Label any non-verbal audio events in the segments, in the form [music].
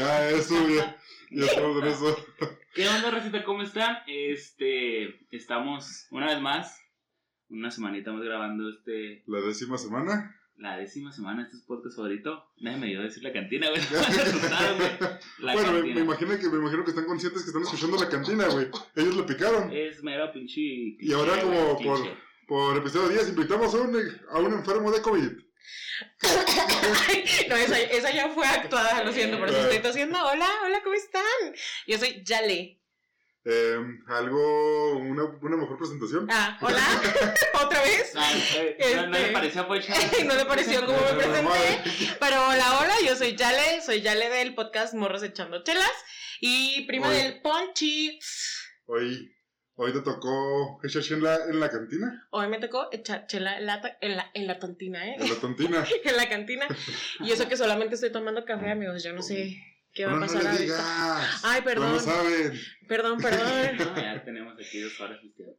Ya, eso, ya. Ya estamos en eso. ¿Qué onda, Racita? ¿Cómo están? Este, estamos una vez más, una semanita más grabando este, La décima semana. la décima semana, este es podcast favorito. Nadie me dio a decir la cantina, güey. [laughs] [laughs] La bueno, me, cantina. me imagino que, me imagino que están conscientes que están escuchando la cantina, güey. Ellos lo picaron. Es mero pinche. Y ahora como por, por episodio 10 invitamos a un, a un enfermo de COVID. [laughs] no, esa, esa ya fue actuada, lo siento, por eso Eh. estoy tosiendo. Hola, hola, ¿cómo están? Yo soy Yale. Eh, algo, una, una mejor presentación. Ah, hola, [laughs] otra vez. No, no le Este- pareció [laughs] no le pareció como me presenté. Pero hola, hola, yo soy Yale, soy Yale del podcast Morros Echando Chelas y prima del Ponchi. Hoy, hoy te tocó echar en la, en la cantina, Hoy me tocó echar chela en la, en la, en la tontina, ¿eh? en la tontina. [laughs] en la cantina. Y eso que solamente estoy tomando café, amigos. Yo no sé qué va a No, no pasar le ahorita. digas. Ay, No lo perdón. saben. Perdón, perdón. No, [laughs] ya tenemos aquí dos horas.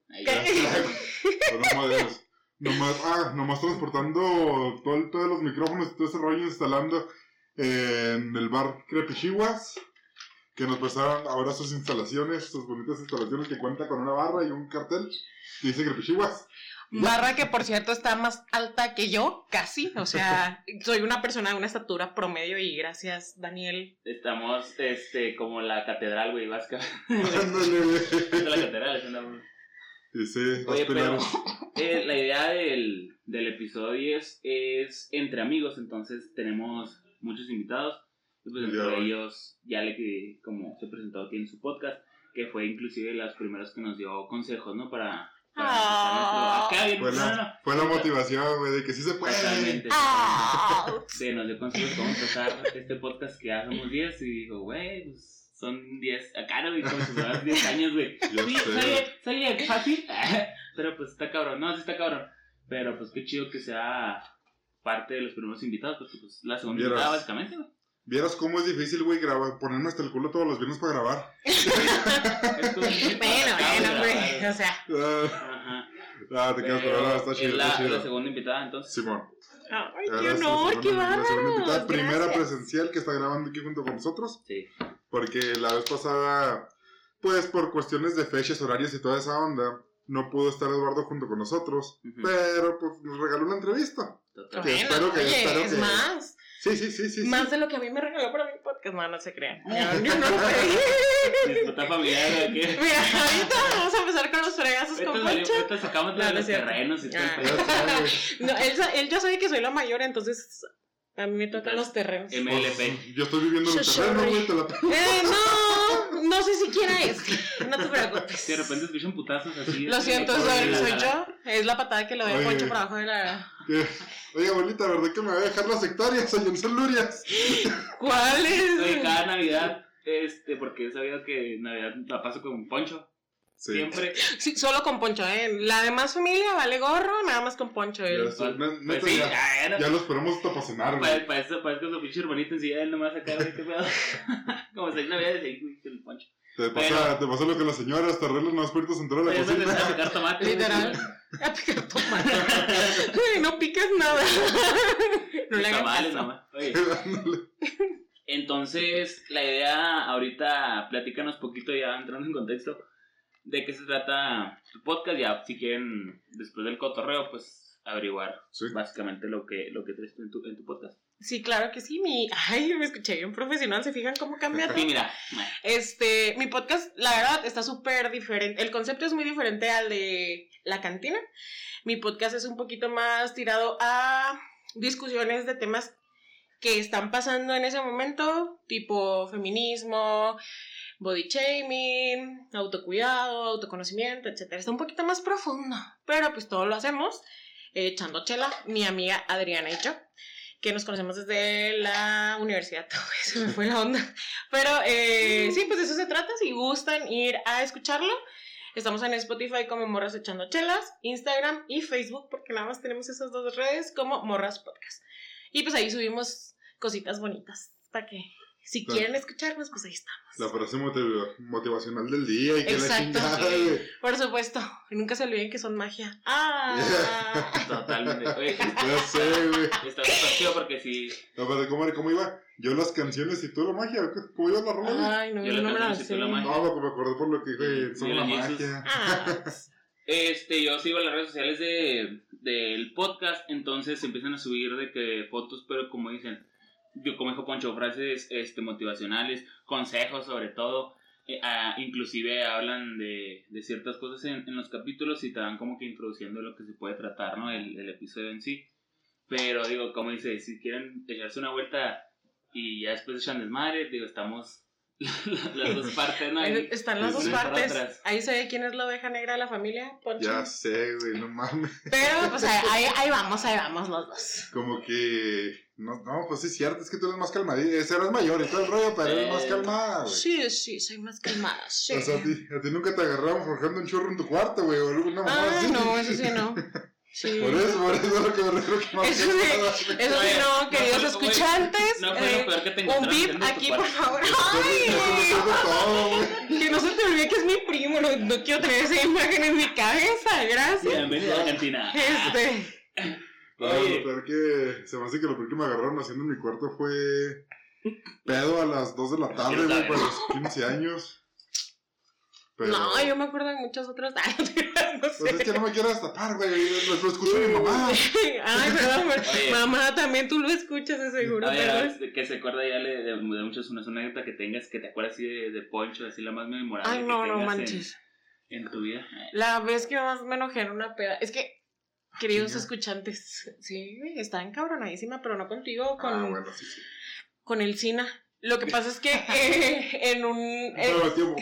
ahí. Pues no. Nomás, ah, nomás transportando todo de los micrófonos y todo ese rollo instalando en el bar Crepichihuas. Que nos prestaron ahora sus instalaciones, sus bonitas instalaciones que cuenta con una barra y un cartel que dice Crepichihuas. Barra que por cierto está más alta que yo, casi. O sea, [laughs] soy una persona de una estatura promedio y gracias, Daniel. Estamos este, como la catedral, güey, vasca. Ándale, la catedral, es una- sí, Oye, pero [laughs] eh, la idea del, del episodio es, es entre amigos, entonces tenemos muchos invitados. Pues Ya, entre güey. ellos, ya le como se presentó aquí en su podcast, que fue inclusive los primeros que nos dio consejos, ¿no? Para. para Ah. empezar nuestro- acá bien, Fue no, no, no. la, fue la motivación, güey, de que sí se puede. Totalmente. Ah. [laughs] Sí, nos dio consejos cómo empezar este podcast que ya somos 10 y dijo, güey, pues son 10, acá no, güey, como si fueras 10 años, güey. [laughs] Sí, soy, soy fácil, [laughs] pero pues está cabrón, no, sí está cabrón. Pero pues qué chido que sea parte de los primeros invitados, porque pues la segunda invitada básicamente, güey. Vieras cómo es difícil, güey, grabar, ponerme hasta el culo todos los viernes para grabar. [laughs] Bueno, bueno, güey. O sea, Ah, Ajá. ah, te quedas Pero está es chido, la, está la segunda invitada, entonces. Simón. ay, qué honor, qué la segunda invitada, bárbaro. primera presencial que está grabando aquí junto con nosotros. Sí. Porque la vez pasada, pues por cuestiones de fechas, horarios y toda esa onda, no pudo estar Eduardo junto con nosotros. Pero pues nos regaló una entrevista. Total. que espero que- oye, espero es que- más. Sí, sí, sí, sí. sí. Más de lo que a mí me regaló para mi podcast. No, no se crean. Yo, [laughs] yo no lo pedí. Disfrutar familiar, ¿o qué? [laughs] Mira, ahorita vamos a empezar con los fregazos con Poncho. ahorita sacamos No, de no es los terrenos y todo el Ah. [laughs] No, él, él ya sabe que soy la mayor, entonces a mí me tocan los terrenos. MLP. Yo estoy viviendo en el Sorry. terreno, güey, te la Eh, no, no sé siquiera es. No te preocupes. Si de repente escuchan putazos así. Lo siento, soy, yo. Es la patada que a Oye. Poncho por abajo de la. Que- Oye, abuelita, ¿verdad que me va a dejar las hectáreas allá en San Lurias? ¿Cuál Oye, es? cada Navidad, este, porque he sabido que Navidad la paso con Poncho. Sí. Siempre. Sí, solo con Poncho, ¿eh? La demás familia vale gorro, nada más con Poncho. Ya, él. sí, ne- Pues neta, sí, ya, ya, era. ya lo esperamos hasta para cenar, güey. Para, para eso, para eso con su pinche hermanito encima, él nomás acá, güey, qué pedo. [laughs] Como seis navidades ahí, güey, el Poncho. Te pasa, te pasa lo que las señoras te arreglan los puertos entrar a la Pero eso cocina. empezó a picar tomate. güey. No piques nada. No le hagas. Oye, entonces, la idea ahorita, platícanos poquito ya entrando en contexto, de qué se trata tu podcast, ya si quieren, después del cotorreo, pues averiguar Sí. básicamente lo que, lo que traes tú en tu, en tu podcast. Sí, claro que sí. Mi... [laughs] Ay, me escuché bien profesional. ¿Se fijan cómo cambia todo? Sí, mira, Este, mi podcast, la verdad, está súper diferente. El concepto es muy diferente al de la cantina. Mi podcast es un poquito más tirado a discusiones de temas que están pasando en ese momento, tipo feminismo, body shaming, autocuidado, autoconocimiento, etc. Está un poquito más profundo, pero pues todo lo hacemos eh, echando chela, mi amiga Adriana y yo que nos conocemos desde la universidad. [laughs] Se me fue la onda. Pero eh, sí, pues de eso se trata. Si gustan ir a escucharlo, estamos en Spotify como Morras Echando Chelas, Instagram y Facebook, porque nada más tenemos esas dos redes como Morras Podcast. Y pues ahí subimos cositas bonitas para que Si Claro. quieren escucharnos, pues ahí estamos. La frase motiv- motivacional del día y que la Exacto. chingada, Sí. güey. Por supuesto, y nunca se olviden que son magia. ¡Ah! [laughs] Totalmente. Oye, Ya sé, güey. está chido porque si. No, pero ¿cómo? ¿Cómo iba? Yo las canciones y tú la magia. ¿Cómo iba la rola? Ay, no, Yo no me la sé. la magia. No, me acordé por lo que dijo, eh, somos la magia. Ah, Este, yo sigo las redes sociales de, del podcast, entonces empiezan a subir de que fotos, pero como dicen, como dijo Poncho, frases este, motivacionales, consejos sobre todo, eh, ah, inclusive hablan de, de ciertas cosas en, en los capítulos y te van como que introduciendo lo que se puede tratar, ¿no? El, el episodio en sí. Pero digo, como dice, si quieren echarse una vuelta y ya después echan desmadre, digo, estamos [laughs] las dos partes, ¿no? ahí están las dos partes. Ahí se ve quién es la oveja negra de la familia, Poncho. Ya sé, güey, no mames. Pero, pues ahí, ahí, vamos, ahí vamos los dos. Como que. No, no, pues sí es cierto, es que tú eres más calmadita. Ese eres mayor y todo el rollo, pero eres más Eh, calmada, güey. Sí, sí, soy más calmada, sí. O sea, a ti, a ti nunca te agarraron forjando un chorro en tu cuarto, güey, o alguna mamá Ah, así. no, eso sí no. [laughs] Sí. Por eso, por eso es lo que me refiero que más Eso sí. Eso no, no queridos fue- escuchantes. No fue eh, lo peor que te un tu aquí, por favor. ¡Ay! Que no se te olvide que es mi primo, no, no quiero tener esa imagen en mi cabeza, gracias. Bienvenido a Argentina. Este, No, Oye. lo peor que se me hace que lo peor que me agarraron haciendo en mi cuarto fue pedo a las 2 de la tarde, güey, para los 15 años. Pero, no, yo me acuerdo de muchas otras. Ay, [laughs] no no Pues es sé. que no me quiero destapar, güey. Lo, lo escucho mi mamá. [laughs] Ay, [laughs] perdón, pero- Oye. mamá, también tú lo escuchas de seguro, ver, que se acuerda ya de, de, de muchos, una una anécdota que tengas, que te acuerdas así de, de Poncho, así la más memorable Ay, que no, no tengas en- manches. En, tu vida. La vez que más me enojé en una peda. Es que, queridos escuchantes, sí, güey, está encabronadísima, pero no contigo, con, Ah, bueno, sí, sí. con el Sina. Lo que pasa es que eh, [laughs] [laughs] en un. eh, Pero, tío,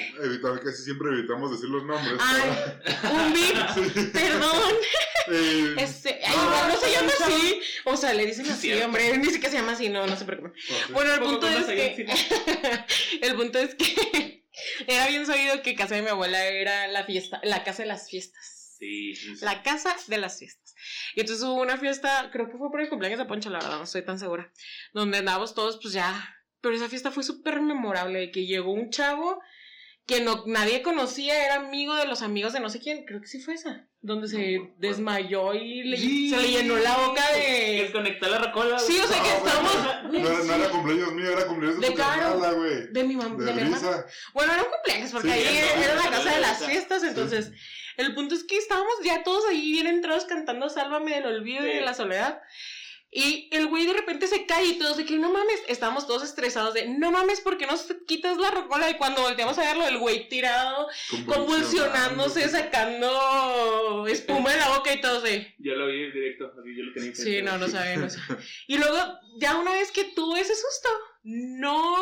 casi siempre evitamos decir los nombres. ay, un [laughs] beat, Sí. perdón. Eh, Este, ay, no se llama así. O sea, le dicen así, Cierto. hombre, ni siquiera se llama así, no, no se preocupen. Bueno, el punto es que. el punto es que era bien sabido que casa de mi abuela era la fiesta, la casa de las fiestas. Sí, sí, sí. La casa de las fiestas. Y entonces hubo una fiesta, creo que fue por el cumpleaños de Poncho, la verdad, no estoy tan segura. Donde andábamos todos, pues ya. Pero esa fiesta fue súper memorable, de que llegó un chavo que no, nadie conocía, era amigo de los amigos de no sé quién, creo que sí fue esa, donde se No desmayó y le- Sí. se le llenó la boca de... desconectó la rocola. güey. Sí, o sea que estábamos... No era, no era cumpleaños mío, era cumpleaños de, De carnala, güey. De mi mamá, de, De mi hermana. Bueno, era un cumpleaños, porque Sí, ahí era la casa de las fiestas, entonces el punto es que estábamos ya todos ahí bien entrados cantando Sálvame del olvido y de la soledad. Y el güey de repente se cae y todos de que no mames, estábamos todos estresados de no mames, ¿por qué no se- quitas la rocola? Y cuando volteamos a verlo, el güey tirado, convulsionándose, sacando espuma de la boca y todos de Yo lo vi en directo, así yo lo tenía Sí, no, no saben eso. [laughs] Y luego, ya una vez que tuvo ese susto, no,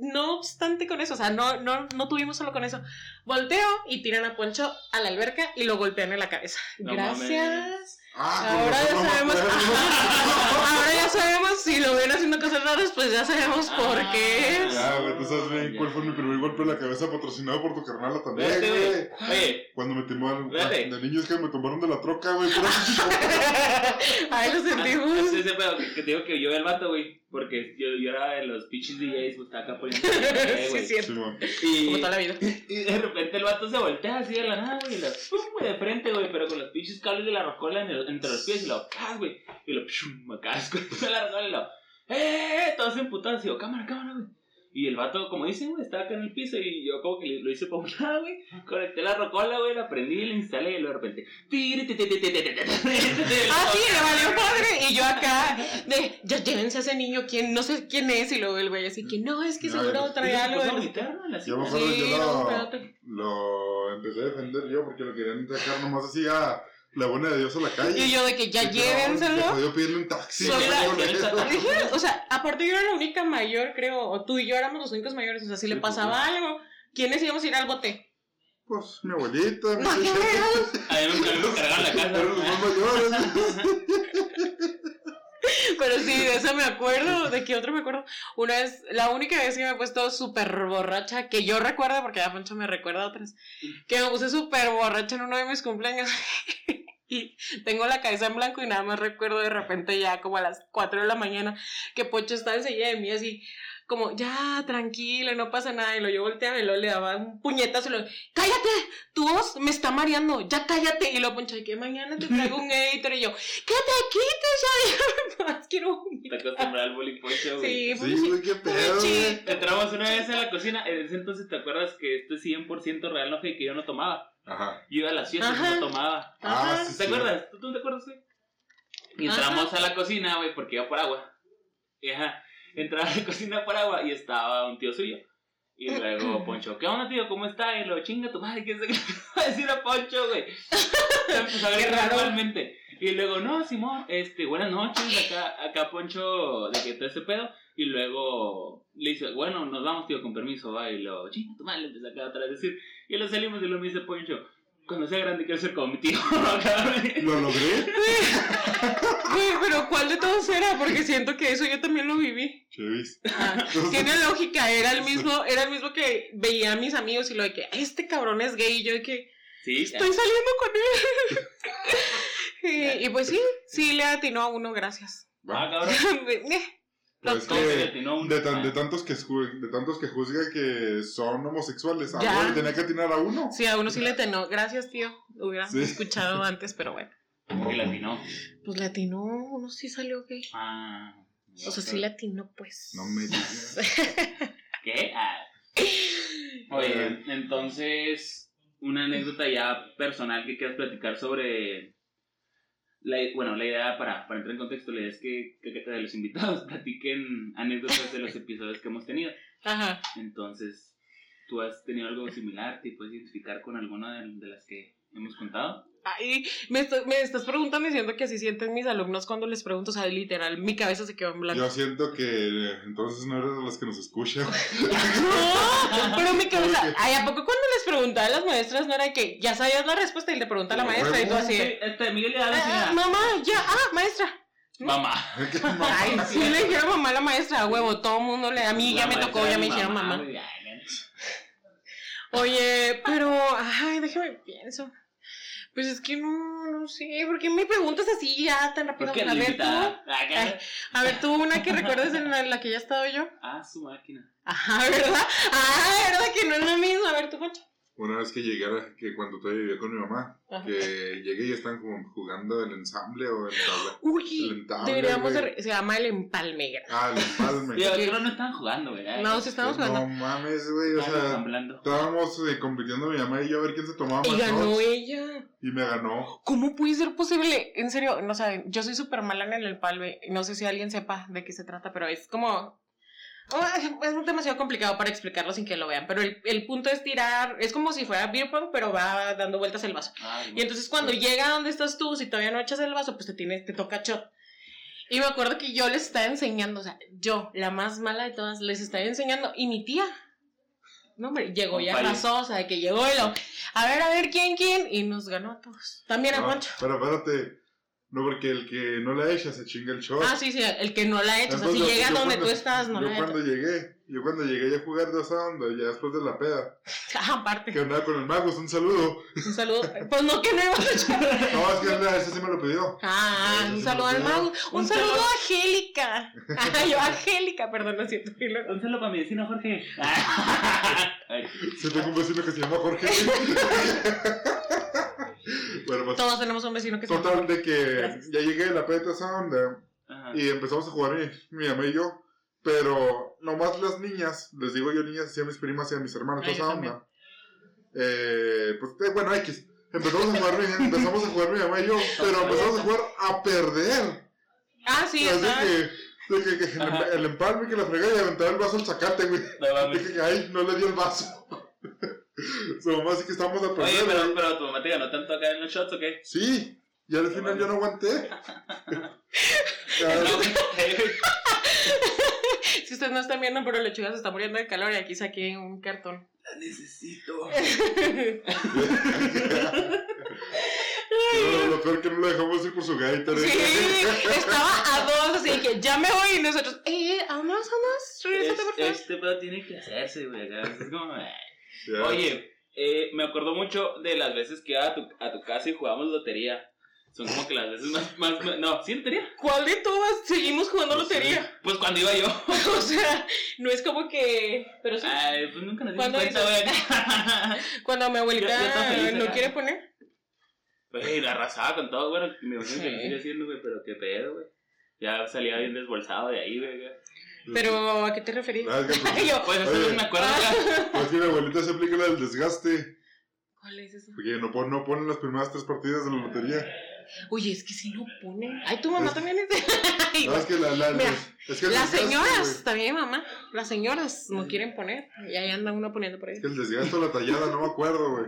no obstante con eso, o sea, no, no, no tuvimos solo con eso. Volteo y tiran a Poncho a la alberca y lo golpean en la cabeza. No Gracias. Ah, con Ahora ya sabemos. [laughs] Ahora ya sabemos si lo ven haciendo cosas raras, pues ya sabemos por Ah. qué. Ya, güey, tú sabes bien cuál fue mi primer golpe en la cabeza patrocinado por tu carnala también, Espérate, güey. Oye, Cuando me tomaron, de niños que me tomaron de la troca, güey. [laughs] Ay, lo ah, sentimos. ese ese pedo que, que te digo que yo al vato, güey, porque yo, yo era de los pinches DJs, pues estaba acá poniendo, [laughs] eh, Sí, cierto. Y, Como toda la vida. y de repente el vato se voltea así de la nada, güey, y lo pum, güey, de frente, güey, pero con los pinches cables de la rocola en el- entre los pies y lo ¡cas, güey! Y lo pshum, acá, [laughs] escucha la rocola y lo ¡eh! Todos emputados, y yo, cámara, cámara, güey. Y el vato, como dicen, güey, estaba acá en el piso y yo como que lo hice para un [laughs] lado, güey. Conecté la rocola, güey, la prendí y la instalé y luego de repente... Ah, sí, le valió padre. Y yo acá, de, ya llévense a ese niño, ¿quién? No sé quién es. Y luego el güey así que, no, es que seguro trae ¿Pues algo. Yo me acuerdo yo lo, empecé a defender yo porque lo querían sacar nomás así a la buena de Dios a la calle. Y yo de que ya llévenselo. Yo pedirle un taxi. Soy la-. Dije, o sea, aparte yo era la única mayor, creo, o tú y yo éramos los únicos mayores, o sea, si le pues, pasaba algo, ¿quiénes íbamos a ir al bote? Pues mi abuelita, mi No, tía. A mí me me cargaron la Eran los más mayores. [laughs] Pero sí, de eso me acuerdo, de que otro me acuerdo. Una vez, la única vez que me he puesto súper borracha, que yo recuerdo, porque ya Poncho me recuerda otras, que me puse súper borracha en uno de mis cumpleaños. [laughs] Y [laughs] tengo la cabeza en blanco y nada más recuerdo de repente ya como a las 4 de la mañana que Poncho estaba enseguida de mí así, como, ya, tranquila, no pasa nada. Y lo yo volteaba y luego le daba un puñetazo y lo, cállate, tu voz me está mareando, ya cállate. Y lo poncho, que mañana te traigo un editor. Y yo, que te quites ya, [laughs] más quiero Te vomitar. acostumbras al bullying poncho, güey. Sí, pues Sí, sí. güey, qué pedo, Pobrecito. güey. Entramos una vez a la cocina, en ese entonces te acuerdas que esto es 100% real, no fue que yo no tomaba. Yo iba a las fiestas y Ajá. no tomaba. Ah, Ajá. sí, ¿Te sí. acuerdas? ¿Tú, tú te acuerdas, güey? Y Ajá. entramos a la cocina, güey, porque iba por agua. Ajá, entraba a la cocina por agua y estaba un tío suyo. Y luego [clears throat] Poncho, ¿qué onda, tío? ¿Cómo está? Y lo chinga tu madre, ¿qué se [laughs] va a decir a Poncho, güey? [laughs] Empezó a raro. normalmente. Y luego, no, Simón, este, buenas noches, acá, acá Poncho, de que todo ese pedo. Y luego le dice, bueno, nos vamos, tío, con permiso, va. Y lo, chinga tu madre, le empieza acá otra vez a decir. Y lo salimos y lo me dice Poncho, cuando sea grande quiero ser como mi tío. [laughs] ¿Lo logré? [laughs] Güey, pero ¿cuál de todos era? Porque siento que eso yo también lo viví. Chevis. Ah, [laughs] tiene lógica, era el mismo, era el mismo que veía a mis amigos y lo de que este cabrón es gay y yo de que Sí, estoy saliendo con él. y, y pues sí, sí le atinó a uno, gracias. Ah, Va. cabrón. Eh, Pues ¿Cómo se le que atinó a uno? de, tan- de Ah. tantos que de tantos que juzga que son homosexuales, a tenía que atinar a uno. Sí, a uno sí le atinó, gracias tío, lo hubiera Sí. escuchado antes, pero bueno. ¿Cómo que le atinó? Pues le atinó, uno sí salió gay. Ah. O sea, sí le atinó pues. No me digas. [laughs] ¿Qué? Ah. Oye, entonces, una anécdota ya personal que quieras platicar sobre. La, bueno, la idea para, para entrar en contexto, la idea es que, que, que los invitados [laughs] platiquen anécdotas de los [laughs] episodios que hemos tenido. Ajá. Entonces, ¿tú has tenido algo similar? ¿Te puedes identificar con alguna de, de las que hemos contado? Ay, me, estoy- me estás preguntando diciendo que así sienten mis alumnos cuando les pregunto, o sea, literal, mi cabeza se quedó en blanco. Yo siento que eh, entonces no eres de los que nos escuchan. [laughs] No, pero mi cabeza. ¿a poco cuando les preguntaba a las maestras no era que ya sabías la respuesta y le pregunta a la maestra y tú así? Sí, de, este, Miguel le da la "Ah, mamá, ya, ah, maestra. [laughs] [laughs] Mamá. Ay, sí le dijeron mamá a la maestra, a huevo, todo el mundo le. A mí ya me tocó, ya me dijeron mamá. Oye, pero, ay, déjame pienso. Pues es que no, no sé, ¿por qué me preguntas así ya tan rápido? ¿Por qué A ver, tú? Ah, a ver, tú una que recuerdes en la, en la que ya he estado yo. Ah, su máquina. Ajá, ¿verdad? Ah, ¿verdad que no es lo mismo? A ver, tú, Pancho. Una vez que llegué, a- que cuando todavía vivía con mi mamá, Ajá. que llegué y están como jugando el ensamble o el tabla. Uy, El entable, deberíamos de... Se llama el empalme. Ah, el empalme. Yo creo que no estaban jugando, güey. Ay, No, sí estamos No jugando. mames, güey, o estaban sea, ensamblando. estábamos eh, compitiendo mi mamá y yo a ver quién se tomaba más Y ganó ella. y me ganó. ¿Cómo puede ser posible? En serio, no saben, yo soy súper mala en el empalme. No sé si alguien sepa de qué se trata, pero es como... Es demasiado complicado para explicarlo sin que lo vean, pero el, el punto es tirar, es como si fuera beer pong, pero va dando vueltas el vaso. Ay, Y entonces cuando Sí. llega donde estás tú, si todavía no echas el vaso, pues te tienes, te toca shot. Y me acuerdo que yo les estaba enseñando, o sea, yo, la más mala de todas, les estaba enseñando, y mi tía, no hombre, llegó y Con fallo. arrasó, o sea, que llegó y lo, a ver, a ver, ¿quién, quién? Y nos ganó a todos. También a No, Pancho. pero espérate, no porque el que no la echa se chinga el shot. Ah, sí, sí, el que no la ha hecho, o sea, si Entonces, llega yo donde cuando- tú estás, no Yo la cuando llegué, yo cuando llegué a jugar de esa onda, ya después de la peda, [laughs] Ah, aparte, que andaba con el Magus, un saludo. un saludo. Pues no, que no iba a [laughs] echar. No, es que anda, ese sí me lo pidió. Ah, Ese un sí saludo me al lo mago. pidió. Un Un saludo saludo. a Angélica. Ah, yo, Angélica, perdón, lo siento. Un saludo para mi vecino Jorge. Ay, [laughs] Sí, tengo un vecino que se llama Jorge. Bueno, pues, Todos tenemos un vecino que se total de que Gracias. ya llegué a la peda de esa onda ajá. y empezamos a jugar mi, mi mamá y yo. Pero nomás las niñas, les digo yo niñas, así a mis primas y a mis hermanas, toda esa también. onda. Eh, pues eh, bueno, X. Empezamos a jugar, mi- [laughs] empezamos a jugar mi mamá y yo, pero empezamos a jugar a perder. Ah, sí, Así que, de que, que el, el empalme que la fregaba y aventaba el vaso al zacate, güey. No que, ay, no le dio el vaso. Su mamá sí que estamos a perder. Oye, pero, pero tu mamá te ganó tanto acá en los shots o qué? Sí, y al final yo no aguanté. [laughs] [laughs] Si ustedes no están viendo, pero Lechuga se está muriendo de calor y aquí saqué un cartón. La necesito. [laughs] Pero lo peor que no lo dejamos ir por su gaita. ¿no? Sí, estaba a dos, así que ya me voy y nosotros, eh, vamos, vamos, regrésate por favor. Este pedo tiene que hacerse, güey. acá. Es como. Oye, eh, me acuerdo mucho de las veces que iba a tu, a tu casa y jugábamos lotería. Son como que las veces más. más no, ¿sí lotería? ¿Cuál de todas seguimos jugando lotería? Pues cuando iba yo. [laughs] O sea, No es como que. Pero sí. Ay, pues nunca nos dimos ¿Cuándo cuenta, güey. [laughs] Cuando mi abuelita Yo- yo feliz no quiere poner. Güey, la arrasaba con todo, güey. Me imagino que lo Sí. sigue haciendo, güey, pero qué pedo, güey. Ya salía bien desbolsado de ahí, güey. Pero, ¿a qué te referís? Ah, es que, [laughs] pues, Yo, Pues Oye. no me acuerdo, güey. pues que mi abuelita se aplica la del desgaste. ¿Cuál es eso? Porque no, pon- no ponen las primeras tres partidas de la lotería. Oye, es que sí lo ponen. Ay, tu mamá Es- también es. [laughs] No, Igual. es que la, la, Mira, es que el Las desgaste, señoras, también mamá. Las señoras no quieren poner. Y ahí anda uno poniendo por ahí. Es que el desgaste o la tallada, no me acuerdo, güey.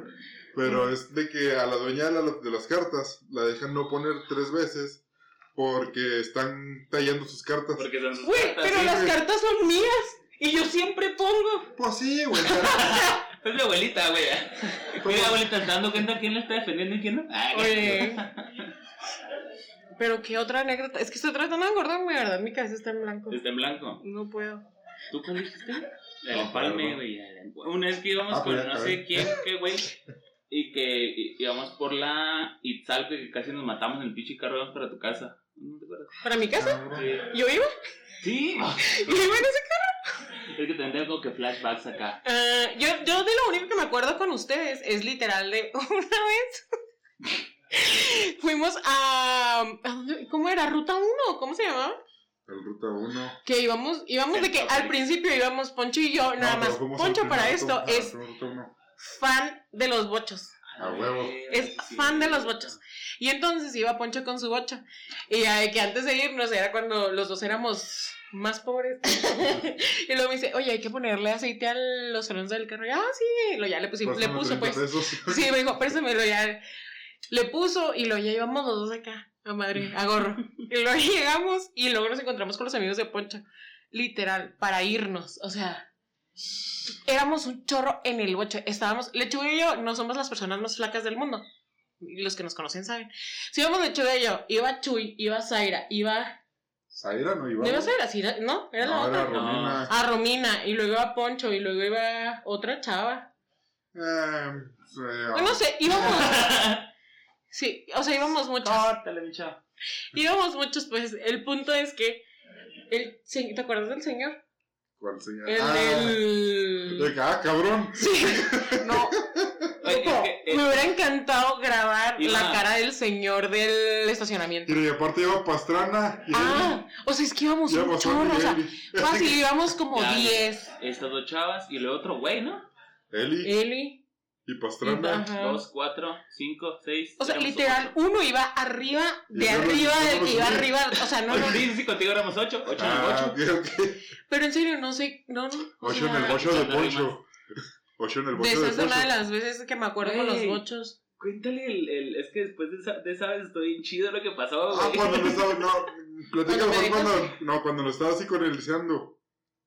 Pero es de que a la dueña de, la- de las cartas la dejan no poner tres veces porque están tallando sus cartas. Porque son sus Güey, cartas, pero sí, las güey. cartas son mías. Y yo siempre pongo. Pues sí, güey. [laughs] pero- Es mi abuelita, güey. Oye, abuelita, ¿está dando cuenta quién le está defendiendo y quién no? Ah, no. Oye. Pero qué otra anécdota. Es que estoy tratando de acordarme, ¿verdad? Mi cabeza está en blanco. Está en blanco. No puedo. ¿Tú cuál dijiste? El empalme, güey. Una vez que íbamos Ah, con pues no sé quién, [laughs] qué güey. Y que íbamos por la Itzalco y que casi nos matamos en el pinche carro íbamos para tu casa. ¿Para mi casa? Sí. ¿Yo iba? Sí. ¿Yo iba en ese Es que también tengo como que flashbacks acá. Ah, yo, yo de lo único que me acuerdo con ustedes es literal de [laughs] una vez fuimos a. ¿cómo era? ¿Ruta 1? ¿Cómo se llamaba? El ruta 1. Que íbamos, íbamos de que al principio íbamos Poncho y yo, nada más. Poncho para esto es fan de los bochos. A huevo. Es fan de los bochos. Y entonces iba Poncho con su bocho. Y ya de que antes de irnos era cuando los dos éramos más pobres. [laughs] y luego me dice, oye, hay que ponerle aceite a los frenos del carro. Y, ah, sí. Y lo ya le, pusimos, le puso, pues. Sí, me dijo, préstamelo ya. Le puso y lo ya íbamos los dos acá, a madre, a gorro. Y luego [laughs] llegamos y luego nos encontramos con los amigos de Poncho. Literal, para irnos. O sea, éramos un chorro en el bocho. Estábamos, Lechuga y yo no somos las personas más flacas del mundo. Y Los que nos conocen saben. Si íbamos Lechuga y yo, iba Chuy, iba Zaira, iba. Zaira no iba. ¿No iba Zaira? Sí, ¿no? Era la No, era otra. Romina. A Romina, y luego iba Poncho, y luego iba otra chava. Eh, sí, Pues no sé, íbamos. Sí, o sea, íbamos muchos. Córtale, mi chavo. Íbamos muchos, pues el punto es que. El, ¿Te acuerdas del señor? ¿Cuál señal? El ah, del. de ah, cabrón. Sí, [laughs] no. Oye, es que, eh, Me hubiera encantado grabar Iba- la cara del señor del estacionamiento. Y aparte lleva Pastrana. Y Ah, o sea, es que íbamos un chorro, o sea, fácil, íbamos como Ya, 10. estas dos chavas y luego otro güey, ¿no? Eli Eli. y Pastrana. Dos, cuatro, cinco, seis. O sea, literal, uno iba arriba, de Y arriba, del que iba arriba, o sea, no, ocho. no. Sí, sí, contigo éramos ocho. Ocho en el Ah, ocho. ok, ok. Pero en serio, no sé, no, no. Ocho en el bocho de Poncho. Ocho en el De bocho esa de es una de las veces que me acuerdo con los bochos. Cuéntale el, el. Es que después de esa, de esa vez estoy bien chido lo que pasó, güey. Ah, cuando no estaba. No, fue dijo cuando. No, cuando lo estaba psicoanalizando.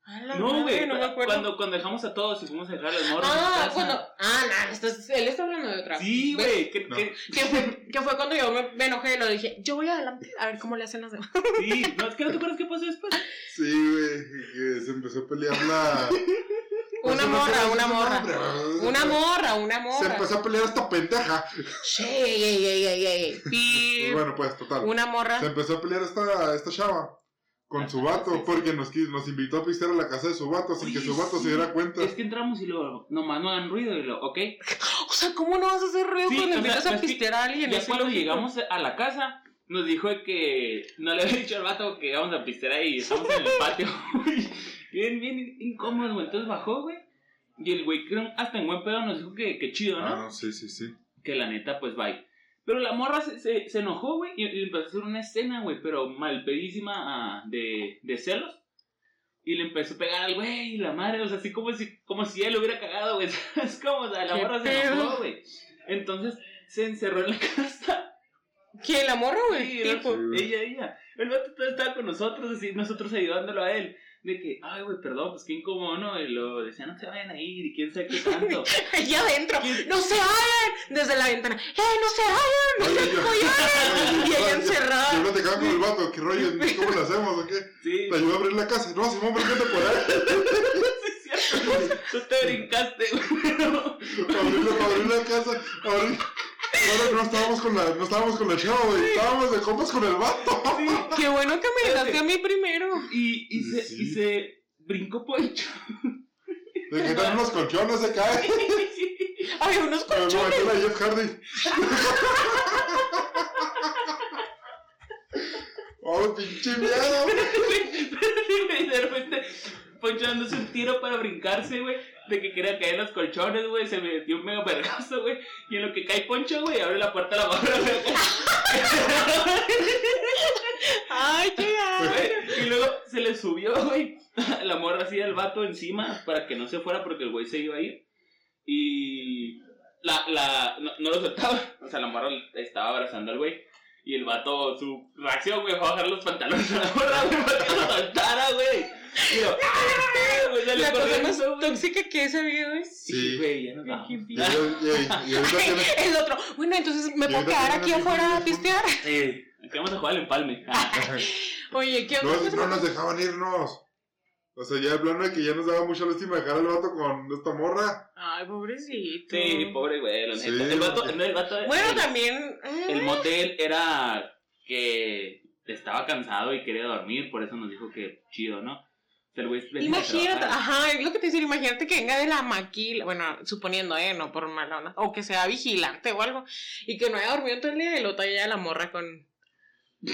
A la No, madre, güey. no me acuerdo. Cuando, cuando dejamos a todos y fuimos a dejar al morro. en su Ah, cuando. Ah, no, estás- él está hablando de otra. Sí, ¿Ves? güey. Que, No. que- Que fue, que fue cuando yo me, me enojé y lo dije, yo voy adelante a ver cómo le hacen las demás. sí. No, es que no te acuerdas qué pasó después. Sí, güey. Que se empezó a pelear la. Una morra, una morra. Una morra, una Se morra. empezó a pelear esta pendeja. Sí, ey, ey, ey, ey. [laughs] Pues bueno, pues, total. Una morra. Se empezó a pelear esta, esta chava con su vato porque nos, nos invitó a pistear a la casa de su vato sin Oye, que su vato sí. se diera cuenta. Es que entramos y luego, nomás no hagan ruido y lo, ok. O sea, ¿cómo no vas a hacer ruido Sí, cuando o sea, invitas a pistear a alguien? Ya cuando llegamos a la casa, nos dijo que no le había dicho al vato que íbamos a pistear ahí. Estamos en el patio. [laughs] bien, bien incómodo, güey. Entonces bajó, güey. Y el güey, creo, hasta en buen pedo nos dijo que, que chido, ¿no? Ah, no, sí, sí, sí. Que la neta, pues bye. Pero la morra se, se, se enojó, güey, y, y empezó a hacer una escena, güey, pero mal pedísima ah, de, de celos. Y le empezó a pegar al güey y la madre, o sea, así como si, como si él lo hubiera cagado, güey. [laughs] Es como, o sea, la ¿Qué morra se enojó, güey. Entonces se encerró en la [laughs] casa. ¿Quién? ¿La morra el Sí, ella, ella. El vato estaba con nosotros, así, nosotros ayudándolo a él. De que, ay, güey, perdón, pues qué incómodo, ¿no? Y lo decía, no se vayan a ir, y quién sabe qué tanto. [laughs] Allá adentro. ¿Quién? ¡No se vayan! Desde la ventana. ¡Eh, no se vayan! ¡No se vayan! [laughs] Y yo- ella yo- platicaba con el vato, ¿qué rollo? ¿Cómo [laughs] lo hacemos o qué? Sí, ¿Te ayudó a abrir la casa? No, Simón, por ahí. sí, es cierto. Tú te brincaste, güey. Abrir la, abrir la casa, abrir... Ahora no estábamos con la, no estábamos con la chava, güey. Estábamos de compas con el vato. Qué bueno que me dejaste a mí primero. Y, y, se, Sí. y se, Poncho. Le quitan unos colchones, se cae. Ay, unos Pero lo colchones. metió la Jeff Hardy. [laughs] ¡Oh, pinche miedo! Poncho dándose un tiro para brincarse, güey. De que quería caer en los colchones, güey. Se metió un mega vergazo, güey. Y en lo que cae Poncho, güey, abre la puerta a la barra. Ay, qué. Güey, Y luego se le subió, güey, la morra así al vato encima para que no se fuera porque el güey se iba a ir. Y la, la, no, no lo soltaba. O sea, la morra estaba abrazando al güey. Y el vato, su reacción, güey, fue a bajar los pantalones a la morra, güey, para que lo soltara, güey. Yo, "Este, güey, salió La cosa más tóxica que he sabido, güey. Sí, güey, ya nos vamos. [laughs] El otro, bueno, entonces me puedo quedar aquí el afuera a pistear. Sí, aquí vamos a jugar al empalme. [laughs] Ah, Oye, ¿qué onda? No, no nos dejaban irnos. O sea, ya el plano de que ya nos daba mucha lástima dejar al vato con esta morra. Ay, pobrecito. Sí, pobre güey, la neta. Sí, el vato, el vato, Bueno, el- también. eh, El motel era que estaba cansado y quería dormir, por eso nos dijo que chido, ¿no? El güey Imagínate, ajá, es lo que te decía, imagínate que venga de la maquila, bueno, suponiendo, eh, no por mala onda, o que sea vigilante o algo, y que no haya dormido todo el día y lo ya la morra con,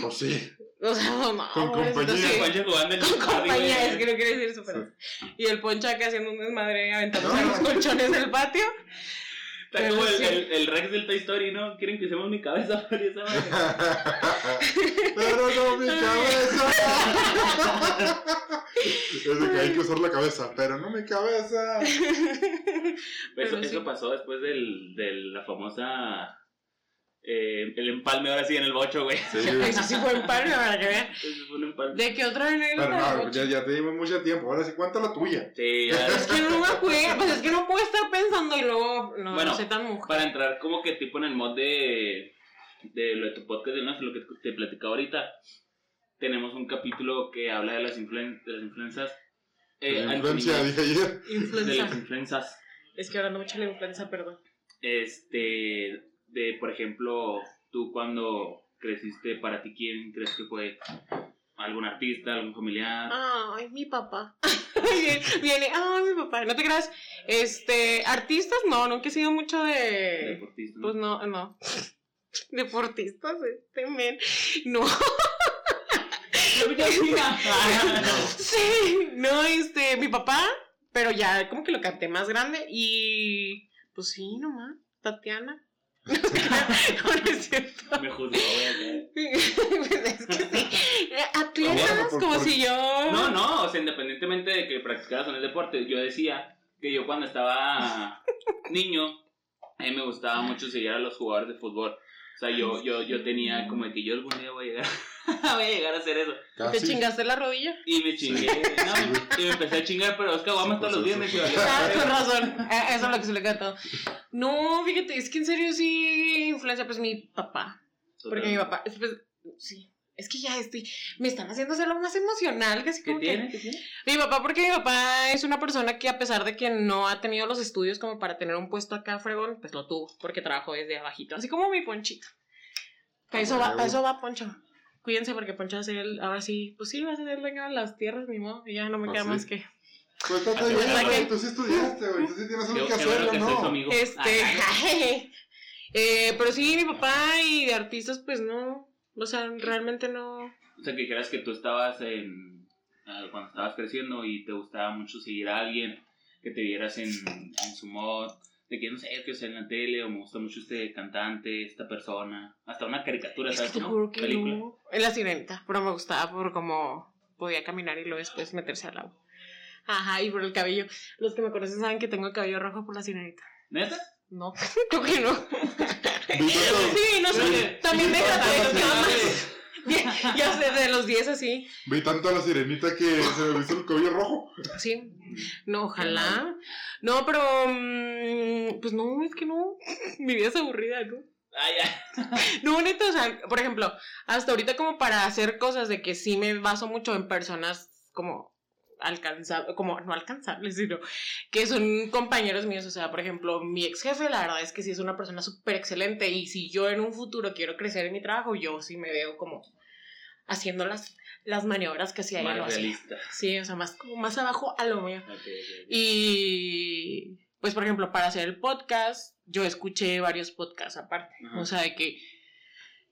Pues sí. o sea, no, Con pobrecito, compañía. sí. Poncho jugando en Con compañía, es que no quiere decir super. Y el poncho acá haciendo un desmadre, aventándose No. los colchones del patio. Está como el, el, el Rex del Toy Story, ¿no? Quieren que usemos mi cabeza [laughs] para esa madre. Pero no mi cabeza. [laughs] Es de que hay que usar la cabeza, pero no mi cabeza. [laughs] Pero Eso, sí. eso pasó después del, de la famosa. Eh, el empalme ahora sí en el bocho, güey. Sí. [laughs] Eso sí fue par, para que vean. Eso fue un empalme. ¿De qué otra Pero anécdota? no, ya, ya te dimos mucho tiempo. Ahora sí, cuenta la tuya. Sí, ya. Es que no me acuerdo, pues es que no puedo estar pensando y luego no, Bueno, no soy tan mujer. para entrar como que tipo en el mod de, de lo de tu podcast de lo que te platicaba ahorita, tenemos un capítulo que habla de las, influen- de las influencias. eh, La influencia, dije ayer. de Influenza. las influencias. Es que ahora no mucho la influenza, perdón. Este, de por ejemplo, tú cuando creciste, para ti, ¿quién crees que fue? ¿Algún artista, algún familiar? Ay, mi papá. [laughs] viene, ay, mi papá. No te creas. Este, artistas, no, nunca he sido mucho de. deportista, ¿no? Pues no, no. [laughs] Deportistas, este men. No. [laughs] Sí, no, este, mi papá, pero ya como que lo capté más grande y pues sí, nomás, Tatiana. No, no es cierto. [laughs] Me juzgó. Pues [laughs] es que sí. Atletas, como por- si yo. No, no, o sea, independientemente de que practicaras en el deporte, yo decía que yo cuando estaba niño, a mí me gustaba mucho seguir a los jugadores de fútbol. O sea, yo, yo, yo tenía como de que yo algún día voy a llegar, [laughs] voy a llegar a hacer eso. ¿Te Casi. chingaste la rodilla? Y me chingué, no, y me empecé a chingar, pero es que aguamos todos los días, me chingué. Ah, con razón. Eh, Eso es lo que se le todo. No, fíjate, es que en serio sí influencia, pues mi papá. Porque mi papá, es, pues, sí. Es que ya estoy, me están haciendo hacerlo más emocional, casi ¿Qué como que- tiene? ¿Qué tiene? Mi papá, porque mi papá es una persona que a pesar de que no ha tenido los estudios como para tener un puesto acá fregón, pues lo tuvo, porque trabajó desde abajito, así como mi Ponchito. Para eso va, para eso va Poncho. Cuídense porque Poncho va a ser el, ahora sí, pues sí, va a ser el dueño de las tierras, ni modo, y ya no me ¿Ah, queda sí? más que... Pues está Así bien, es. güey. Tú sí estudiaste, güey. Tú sí tienes algo que que ¿no? amigo. Este, Ah, [laughs] eh, pero sí, mi papá y de artistas, pues no, o sea, realmente no... O sea, que dijeras que tú estabas en. ah, cuando estabas creciendo y te gustaba mucho seguir a alguien, que te vieras en, en su mod, de que no sé, que sea en la tele, o me gusta mucho este cantante, esta persona, hasta una caricatura, Es que ¿sabes? no? que Película. no. En la sirenita, pero me gustaba por cómo podía caminar y luego después meterse al agua. Ajá, y por el cabello. Los que me conocen saben que tengo el cabello rojo por la sirenita. ¿Neta? No, [laughs] creo que no. Sí, no sé. También la los camas. Ya sé, de los 10 así. Vi tanto a la sirenita que se me hizo el cabello rojo. Sí. No, ojalá. No, pero. mm, Pues no, es que no. Mi vida es aburrida, ¿no? Ah, ya. No, neta, o sea, por ejemplo, hasta ahorita como para hacer cosas de que sí me baso mucho en personas como alcanzables, como no alcanzables, sino que son compañeros míos, o sea, por ejemplo, mi ex jefe, la verdad es que sí es una persona súper excelente y si yo en un futuro quiero crecer en mi trabajo, yo sí me veo como haciendo las, las maniobras que hacía ella. Realista. Sí, o sea, más, como más abajo a lo mío. Y pues, por ejemplo, para hacer el podcast, yo escuché varios podcasts aparte. O sea, de que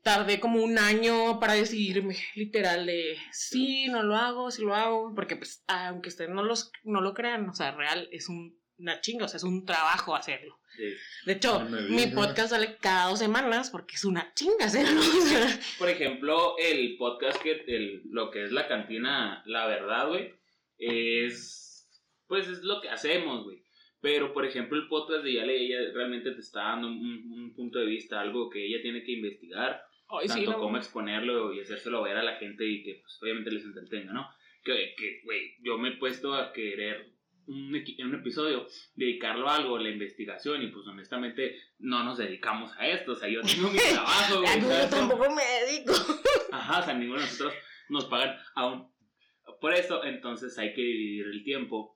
tardé como un año para decidirme, literal, de sí, no lo hago, sí lo hago. Porque, pues, aunque ustedes no, los, no lo crean, o sea, real, es un, una chinga, o sea, es un trabajo hacerlo. Sí. De hecho, No mi podcast sale cada dos semanas porque es una chinga hacerlo. [laughs] Por ejemplo, el podcast que el, lo que es la cantina, la verdad, güey, es pues es lo que hacemos, güey. Pero por ejemplo, el podcast de Yale, ella realmente te está dando un, un punto de vista, algo que ella tiene que investigar, Ay, sí, tanto no. cómo exponerlo y hacérselo ver a la gente y que pues obviamente les entretenga, ¿no? Que, que, güey, yo me he puesto a querer un, un episodio dedicarlo a algo, la investigación, y pues honestamente no nos dedicamos a esto, o sea, yo tengo mi [laughs] trabajo, güey. Ay, no, ¿sabes yo tampoco me dedico. [laughs] Ajá, o sea, ninguno de nosotros nos pagan aún. Por eso, entonces hay que dividir el tiempo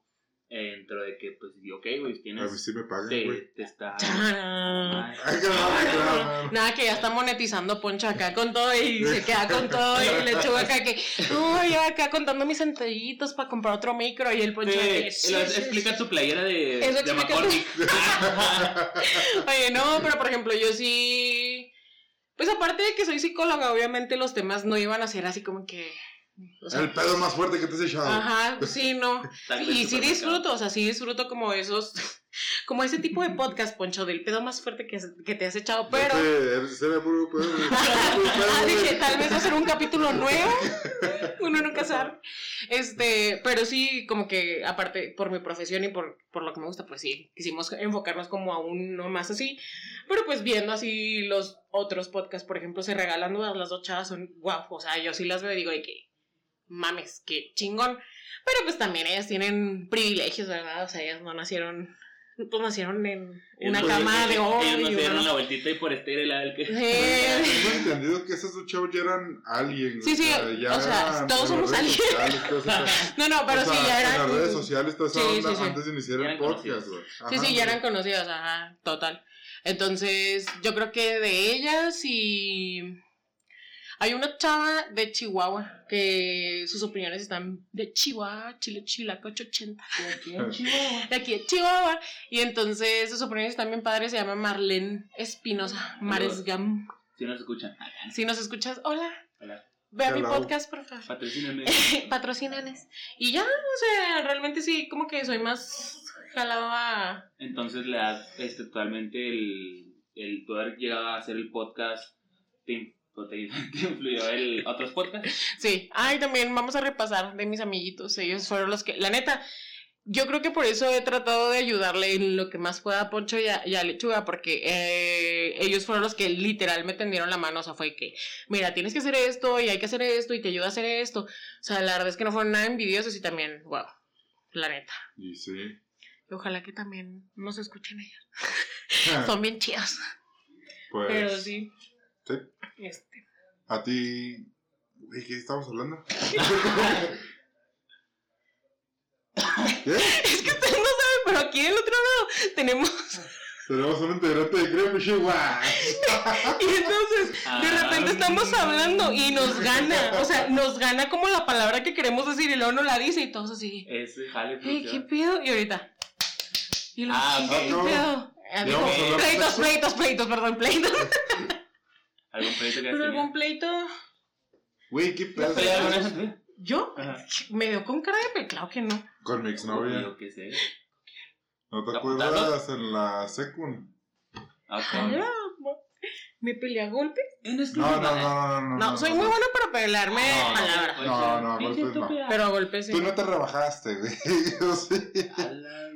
dentro de que, pues, ok, güey, A ver tienes. si me pagan, Te, te está. [laughs] Ay, no. Nada, que ya está monetizando Poncho acá con todo y se queda con todo y le chuga acá que, uy, yo acá contando mis centellitos para comprar otro micro y el Poncho Sí, sí, sí, explica sí. tu playera de, Eso de McCormick. [laughs] Oye, no, pero por ejemplo, yo sí. Pues aparte de que soy psicóloga, obviamente los temas no iban a ser así como que. O sea, El pedo más fuerte que te has echado. Ajá, sí, no. [laughs] Y sí disfruto, o sea, sí disfruto como esos, [laughs] como ese tipo de podcast, Poncho, del pedo más fuerte que, que te has echado, pero... Pedo, [laughs] Ah, dije, tal vez hacer un capítulo nuevo, uno nunca sabe. Este, pero sí, como que aparte, por mi profesión y por, por lo que me gusta, pues sí, quisimos enfocarnos como a uno más así. Pero pues viendo así los otros podcasts, por ejemplo, se regalan dudas, las dos chavas son guau, o sea, yo sí las veo y digo de que mames, qué chingón. Pero pues también ellas tienen privilegios, ¿verdad? O sea, ellas no nacieron, pues nacieron en una Ellos- cama de oro Ellos una... la vueltita y por este era el que. Sí. Tengo entendido que esos dos chavos ya eran aliens. Sí, sí, o sea, eran todos en las somos aliens. o sea, No, no, pero o sea, sí, ya En eran... las redes sociales, toda esa Sí, onda sí, sí. antes de iniciar el podcast, conocidos. güey. Sí, Ajá, sí, ya eran güey. conocidas, ajá, total. Entonces, yo creo que de ellas y... Hay una chava de Chihuahua que sus opiniones están de Chihuahua, Chile, Chilaca 880. De aquí de Chihuahua. Y entonces sus opiniones están bien padres. Se llama Marlene Espinosa. Maresgam. Si nos escuchan. Si nos escuchas, hola. Hola. Ve a mi podcast, por favor. Patrocíname. [laughs] Patrocínanes. Y ya, o sea, realmente sí, como que soy más jalado a... Entonces le das este, totalmente el, el tú haber llegado a hacer el podcast. Te, te, te [laughs] influyó el otros podcasts. Sí. Ay, también vamos a repasar de mis amiguitos. Ellos fueron los que... La neta, yo creo que por eso he tratado de ayudarle en lo que más pueda a Poncho y a, y a Lechuga, porque eh, ellos fueron los que literal me tendieron la mano. O sea, fue que, mira, tienes que hacer esto y hay que hacer esto y te ayuda a hacer esto. O sea, la verdad es que no fueron nada envidiosos y también, wow, la neta. Y sí. Y ojalá que también nos escuchen ellos. [laughs] Son bien chidos. Pues, Pero sí. Sí. Este. A ti. Güey, ¿qué estamos hablando? [laughs] ¿Qué? Es que ustedes no saben, pero aquí del otro lado tenemos. Tenemos un integrante de Chihuahua. [laughs] Y entonces, de Ah. repente estamos hablando y nos gana. O sea, nos gana como la palabra que queremos decir y luego no la dice y todos así. Ese jale Hey, ¿qué funciona. pedo? Y ahorita. Y los Ah, ¿qué no. pedo? Pleitos, pleitos, pleitos, perdón, pleitos. [laughs] ¿Algún proyecto que has Pero tenido? algún pleito. Güey, ¿qué ¿Has pedo? peleado alguna vez en tu vida? ¿Yo? Ajá. Me dio con cara de pe, claro que no. Con mi exnovia. Yo qué sé. ¿No te ¿La acuerdas en la secund? Ah, Ah, ¿Me peleé a golpe? En No, no, no, no, no. No, soy muy buena para pelearme No, no, palabras. No, ser. no, Sí, golpes no. estúpida. Pero a golpes sí. Tú no te rebajaste, güey. [laughs] Yo sí. A la-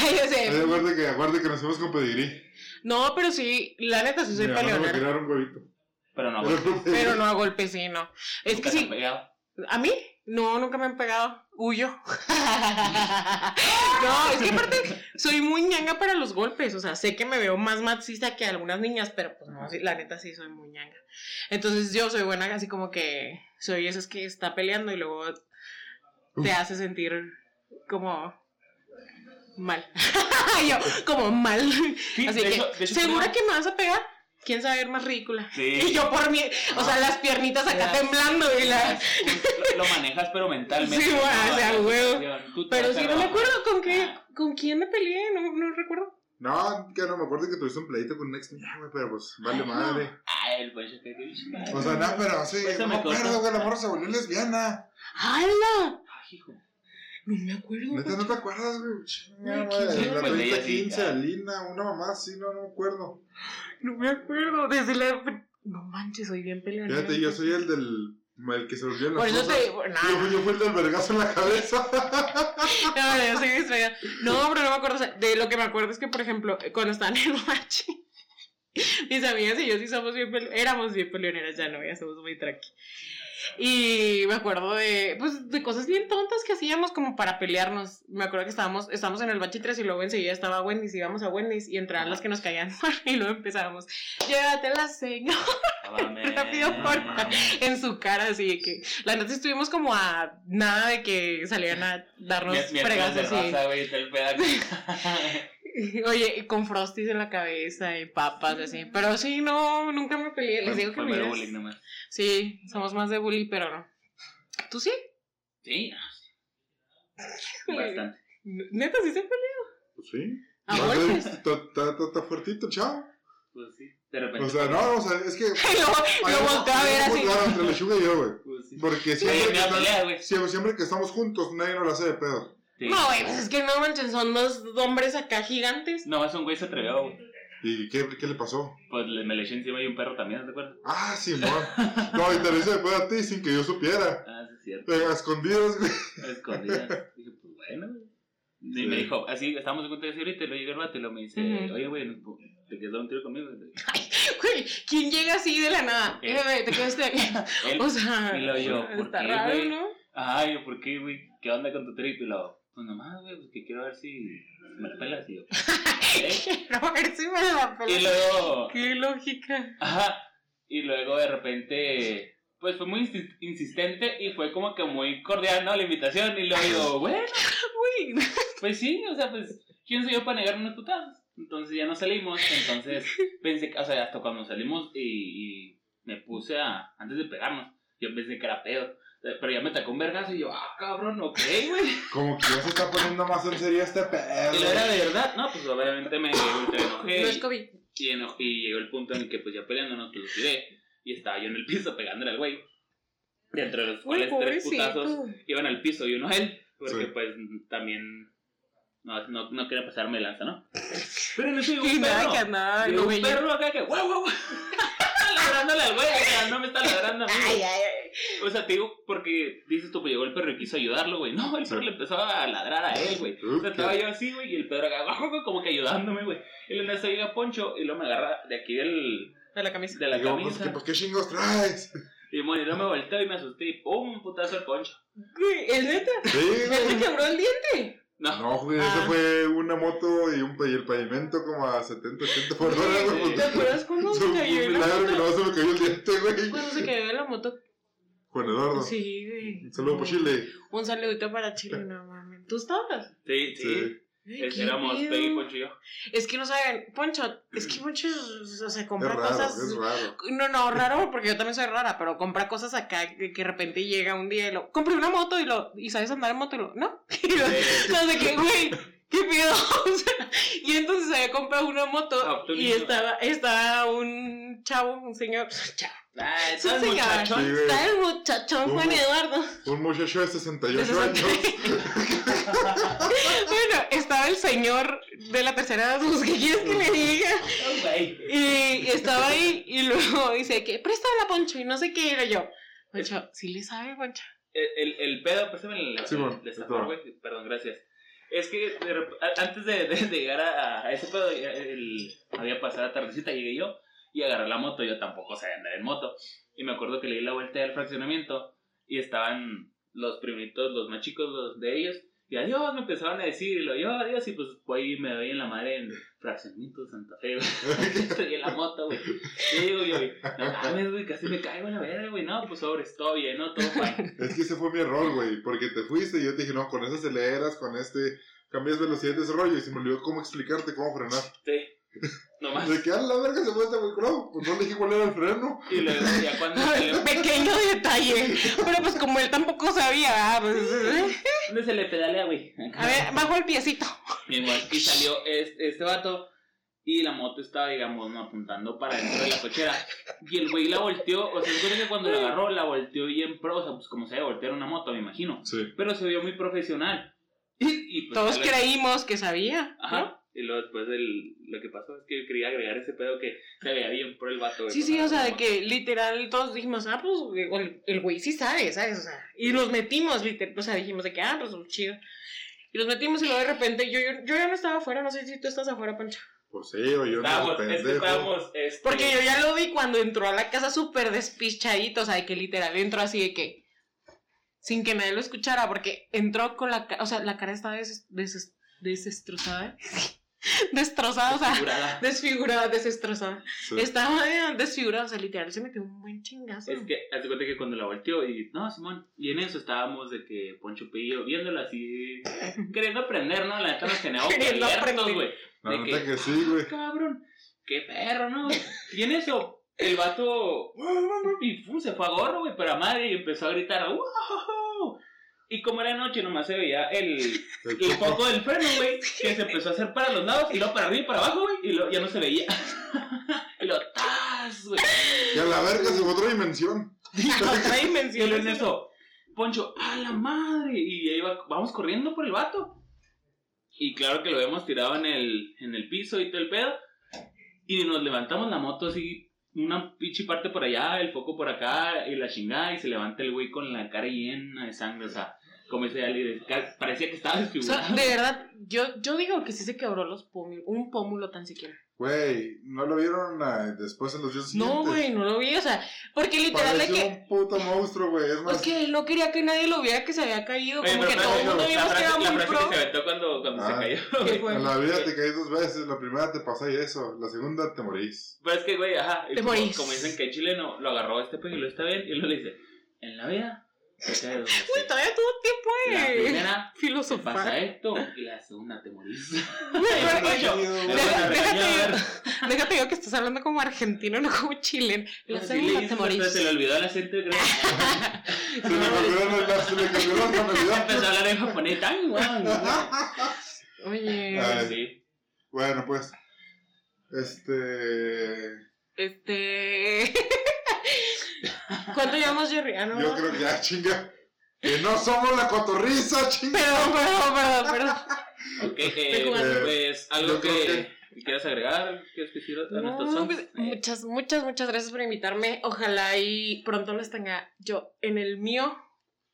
Ay, ya sé. Ay, Acuérdate que, acuérdate que nos fuimos con pedigrí. No, pero sí, la neta sí soy me peleonera. quería dar un huevito. Pero no, güey. Pero no a golpes, sí, no. Es Nunca que te han sí, pegado. ¿a mí? No, nunca me han pegado. Huyo. [laughs] no, es que aparte soy muy ñanga para los golpes. O sea, sé que me veo más machista que algunas niñas, pero pues no, sí, la neta sí soy muy ñanga. Entonces yo soy buena, así como que soy esas que está peleando y luego te hace sentir como mal. [laughs] yo, como mal. Sí, Así que, ¿segura creo- que me vas a pegar? ¿Quién sabe ver más ridícula? Sí. [laughs] Y yo por mi, o sea, las piernitas acá temblando y la... Lo, [laughs] lo manejas, pero mentalmente. Sí, bueno, o sea, No, huevo. te Pero sí, no me acuerdo con qué, con quién me peleé, no, no recuerdo. No, que no me acuerdo que tuviste un pleito con un ex mía, güey, pero pues vale madre. Ay, el Poncho, que que O sea, no, pero sí, Pues no me acuerdo, güey, la morra se volvió lesbiana. ¡Hala! Ay, hijo. No me acuerdo. Neta, ¿no te acuerdas, güey? ¿quién La revista sí, 15, ah. Alina, una mamá, sí, no, no me acuerdo. No me acuerdo. Desde la. No manches, soy bien peleonera. Fíjate, yo soy el del. El que se volvió en las Por eso te digo. nah. Yo, yo fui el del vergazo en la cabeza. [laughs] No, yo soy distraída. No, pero no me acuerdo. o sea, de lo que me acuerdo es que, por ejemplo, cuando estaban en el machi, [laughs] mis amigas y yo sí somos bien pele- éramos bien peleoneras, ya no, ya somos muy tranqui. Y me acuerdo de, pues, de cosas bien tontas que hacíamos como para pelearnos. Me acuerdo que estábamos, estábamos en el bachi 3 y luego enseguida estaba Wendy's, íbamos a Wendy's y entraban las que nos caían [laughs] y luego empezábamos, llévatela, señor. [laughs] [laughs] Rápido por en su cara, así que la neta estuvimos como a nada de que salieran a darnos fregas así. el pedazo. [laughs] Oye, y con frosties en la cabeza y papas así. Pero sí, no, nunca me peleé. Les digo que Fue mi mero vida es- bullying nomás. Sí, somos más de bully, pero no. ¿Tú sí? Sí, [laughs] bastante. Neta, sí se peleó. Pues sí. A golpes. Está fuertito, chao. Pues sí, de repente. O sea, no, o sea, es que. [laughs] Lo volteó a ver así. Claro, entre lechuga y yo, güey. Pues sí. Porque Sí, siempre, me que siempre que estamos juntos, nadie nos la hace de pedo. Sí. No, güey, pues es que no manches, son dos hombres acá gigantes. No, es un güey se atrevió, güey. ¿Y qué, qué le pasó? Pues le- me le eché encima y un perro también, ¿no te acuerdas? Ah, Simón. [laughs] No, y te lo hice de pedo a ti sin que yo supiera. Ah, sí, es cierto. Eh, a escondidas, güey. A escondidas. Dije, pues bueno, güey. Y Sí. me dijo, así, estábamos en cuenta de ahorita, y lo llega el vato y lo me dice, oye, güey, ¿te quieres dar un tiro conmigo? Güey, ¿quién llega así de la nada? Eh, te quedaste aquí. [laughs] Él, O sea, Y luego yo, ¿por está qué, raro, güey? ¿no? Ay, yo, ¿por qué, güey? ¿Qué onda con tu trip? Y luego, pues nomás, güey, pues que quiero ver si me la pelas. Y yo, [laughs] ¿eh? Quiero ver si me la Y pelas. luego, Qué lógica. ajá, y luego de repente, pues fue muy insi- insistente y fue como que muy cordial, ¿no? La invitación. Y luego yo, bueno, [laughs] Uy, pues sí, o sea, pues, ¿quién soy yo para negar unos putazos? Entonces ya no salimos, entonces [laughs] pensé, que- o sea, hasta cuando salimos y, y me puse a, antes de pegarnos, yo pensé que era pedo. Pero ya me tacó un vergazo y yo, ah, cabrón, ok, güey. [laughs] Como que ya se está poniendo más en serio este pedo. Y lo era de verdad, no, pues obviamente me ultra enojé. no es COVID. y, eno- y llegó el punto en el que pues ya peleándonos, pues lo tiré. Y estaba yo en el piso pegándole al güey. Dentro de los Uy, cuales tres putazos iban al piso y uno a él. Porque Sí. pues también no, no, no quería pasarme lanza, ¿no? [laughs] Pero en eso llegó Y un nada, perro. Llegó lo un perro acá que guau, guau, guau. [laughs] Ladrándole al güey, o sea, no me está ladrando a mí. Ay, güey. ay, ay. O sea, te digo porque dices tú, pues llegó el perro y quiso ayudarlo, güey. No, el perro le empezó a ladrar a él, güey. O sea, estaba yo así, güey, y el perro acá, [laughs] como que ayudándome, güey. Y en eso llega Poncho y luego me agarra de aquí del, De la camisa. de la pues, camisa. ¿qué, pues, ¿qué chingos traes? Y bueno, y luego me volteo y me asusté y pum, putazo al Poncho. Güey, ¿el neta? Sí, ¿Él se güey. quebró el diente? No, No, güey, Ah. ese fue una moto y, un, y el pavimento como a 70, 80 por hora, güey. Sí. ¿Te acuerdas cuando se cayó en la milagro que moto? no se me cayó el diente, güey. Cuando se cayó en la moto. Juan Eduardo. Sí, güey. Un saludo por Chile. Un saludito para Chile, no mames. ¿Tú estabas? sí, sí. Sí. Éramos. Peggy, Poncho y yo. Es que no saben, Poncho, es que Poncho o sea, Es compra raro, cosas. es raro. No, no, raro, porque yo también soy rara, pero compra cosas acá que, que de repente llega un día y lo. Compré una moto y lo. ¿Y sabes andar en moto? Y lo. ¿No? [laughs] Y lo, no sé qué, güey. ¿Qué pedo? [laughs] O sea, y entonces había comprado una moto Ah, y estaba, estaba un chavo, un señor. Chavo. Ah, Es un ¿sabes, señor. muchachón? Sí. Está el muchachón Juan. Eduardo. Un muchacho de 68 De años. [laughs] bueno, estaba el señor de la tercera edad, pues, ¿qué quieres que le [laughs] diga? Oh, güey. Y estaba ahí y luego dice que préstame la Poncho y no sé qué era yo. Poncho, ¿sí le sabe, Poncho? El, el, el pedo, préstame el, Sí, bueno, el destapador, está. güey. Perdón, gracias. Es que antes de, llegar a, ese pedo, el- había pasado la tardecita, llegué yo y agarré la moto. Yo tampoco sabía andar en moto. Y me acuerdo que le di la vuelta al fraccionamiento y estaban los primitos, los más chicos los de ellos. Y adiós, me empezaban a decir, y lo yo adiós, y pues voy y me doy en la madre en fraccionamiento de Santa Fe, güey. [laughs] Estoy en la moto, güey. Y digo, yo, güey, no mames, güey, casi me caigo en la verga, güey. No, pues sobre, todo bien, ¿no? Todo fine. Es que ese fue mi error, güey. Porque te fuiste y yo te dije, no, con eso aceleras, con este cambias velocidad de ese rollo. Y se me olvidó cómo explicarte cómo frenar. Sí. Nomás. De que a la verga se fue este güey, no, pues no le dije cuál era el freno. Y luego ya cuando [laughs] Pequeño detalle. Pero pues como él tampoco sabía, ah, pues, eh. ¿Dónde se le pedalea, güey? a ver, bajo el piecito. Igual, y salió este, este vato y la moto estaba, digamos, ¿no? apuntando para dentro de la cochera. Y el güey la volteó, o sea, yo creo que cuando la agarró, la volteó bien pro, o sea, pues como se debe voltear una moto, me imagino. Sí. Pero se vio muy profesional. Y, [laughs] y, pues, Todos creímos que sabía. ¿no? Y luego después del, lo que pasó es que yo quería agregar ese pedo que se veía bien por el vato. Sí, sí, o sea, de que literal todos dijimos, ah, pues el, el güey sí sabe, ¿sabes? O sea, y los metimos, literal, o sea, dijimos de que, ah, pues chido. Y los metimos y luego de repente yo, yo, yo ya no estaba afuera, no sé si tú estás afuera, Pancho. Pues sí, o yo no, Estábamos, es que pendejo. estábamos, este, Porque yo ya lo vi cuando entró a la casa súper despichadito, o sea, de que literal entró así de que, sin que nadie lo escuchara, porque entró con la cara, o sea, la cara estaba des, des- desestrozada, [laughs] [laughs] destrozada, o sea, figurada. desfigurada, desestrozada. Sí. Estaba eh, desfigurada, o sea, literal se metió un buen chingazo. Es que, haz de cuenta que cuando la volteó y, no, Simón, y en eso estábamos de que Poncho Pillo, viéndola así, [laughs] queriendo aprender, ¿no? La neta nos teníamos [laughs] Queriendo abiertos, aprender. güey. De que- que sí, güey. Cabrón, qué perro, ¿no? Y en eso, el vato, y fu, se fue a gorro, güey, pero a madre, y empezó a gritar, ¡Wow! Y como era noche, nomás se veía el, El foco. del freno, güey, [laughs] que se empezó a hacer para los lados, y luego para arriba y para abajo, güey, y luego ya no se veía. [laughs] y lo ¡tas, güey! Y a la verga se fue otra dimensión. Otra [laughs] Y dimensión. luego en eso, Poncho, ¡a la madre! Y ahí va, vamos corriendo por el vato. Y claro que lo vemos tirado en el, en el piso y todo el pedo. Y nos levantamos la moto así, una pinche parte por allá, el foco por acá, y la chingada, y se levanta el güey con la cara llena de sangre, o sea, como ese Ali, parecía que estaba O desfigurado. sea, de verdad, yo, yo digo que sí se quebró los pómulos, un pómulo tan siquiera. Güey, ¿no lo vieron ah, después en los días No, siguientes? güey, no lo vi, o sea, porque literal de Pareció que... un puto monstruo, güey. Es más, Es que él no quería que nadie lo viera que se había caído, Oye, como que todo el mundo la vimos que era frase, la muy frase pro. que se aventó cuando, cuando se Ah. cayó. ¿Qué fue? en la vida te caes dos veces. La primera te pasa y eso. La segunda te morís. Pues es que, güey, ajá. Te como, morís. como dicen que el chileno lo agarró a este pedo y lo está bien. Y luego le dice: En la vida dos Uy, todavía tuvo tiempo La de primera filosofar. pasa esto y la segunda te morís. [laughs] Yo-. Me déjate, digo que estás hablando como argentino, no como chileno. La segunda le te morís. Se le olvidó el acento. creo. [laughs] Se le cambió la, se le cambió la Empezó a hablar en japonés. Tan. Oye. Bueno, pues. Este. este... [laughs] ¿Cuánto llevamos, Jerry? Ah, no. Yo creo que ya, chinga. Que no somos la cotorriza, chinga. Perdón, perdón, perdón, perdón. Ok, eh, pues algo que, que quieras agregar. ¿Quieres decir a nuestros No, pues, muchas, muchas, muchas gracias por invitarme. Ojalá y pronto les tenga yo en el mío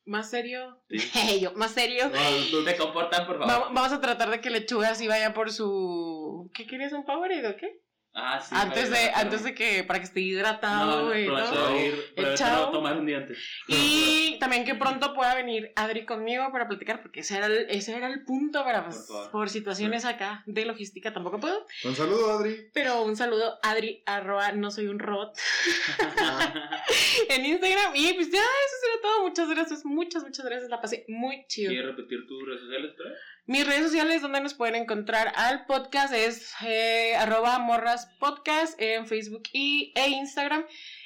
más serio. Sí. [laughs] yo, más serio. No, Te comportan, por Va- favor. vamos a tratar de que Lechuga sí vaya por su. ¿Qué querías? ¿Un Powerade o qué? Ah, sí. antes, de, Javier, antes de que. para que esté hidratado No, no, no tomar un día antes. Y también que pronto pueda venir Adri conmigo para platicar, porque ese era el, ese era el punto para, pues, Por por situaciones acá de logística tampoco puedo. Un saludo, Adri. Pero un saludo, Adri, arroba, no soy un robot, [laughs] [laughs] en Instagram. Y pues ya, eso será todo. Muchas gracias, muchas, muchas gracias. La pasé muy chido. ¿Quieres repetir tus redes sociales, pero? Mis redes sociales donde nos pueden encontrar al podcast es eh, arroba morras podcast en Facebook y, e Instagram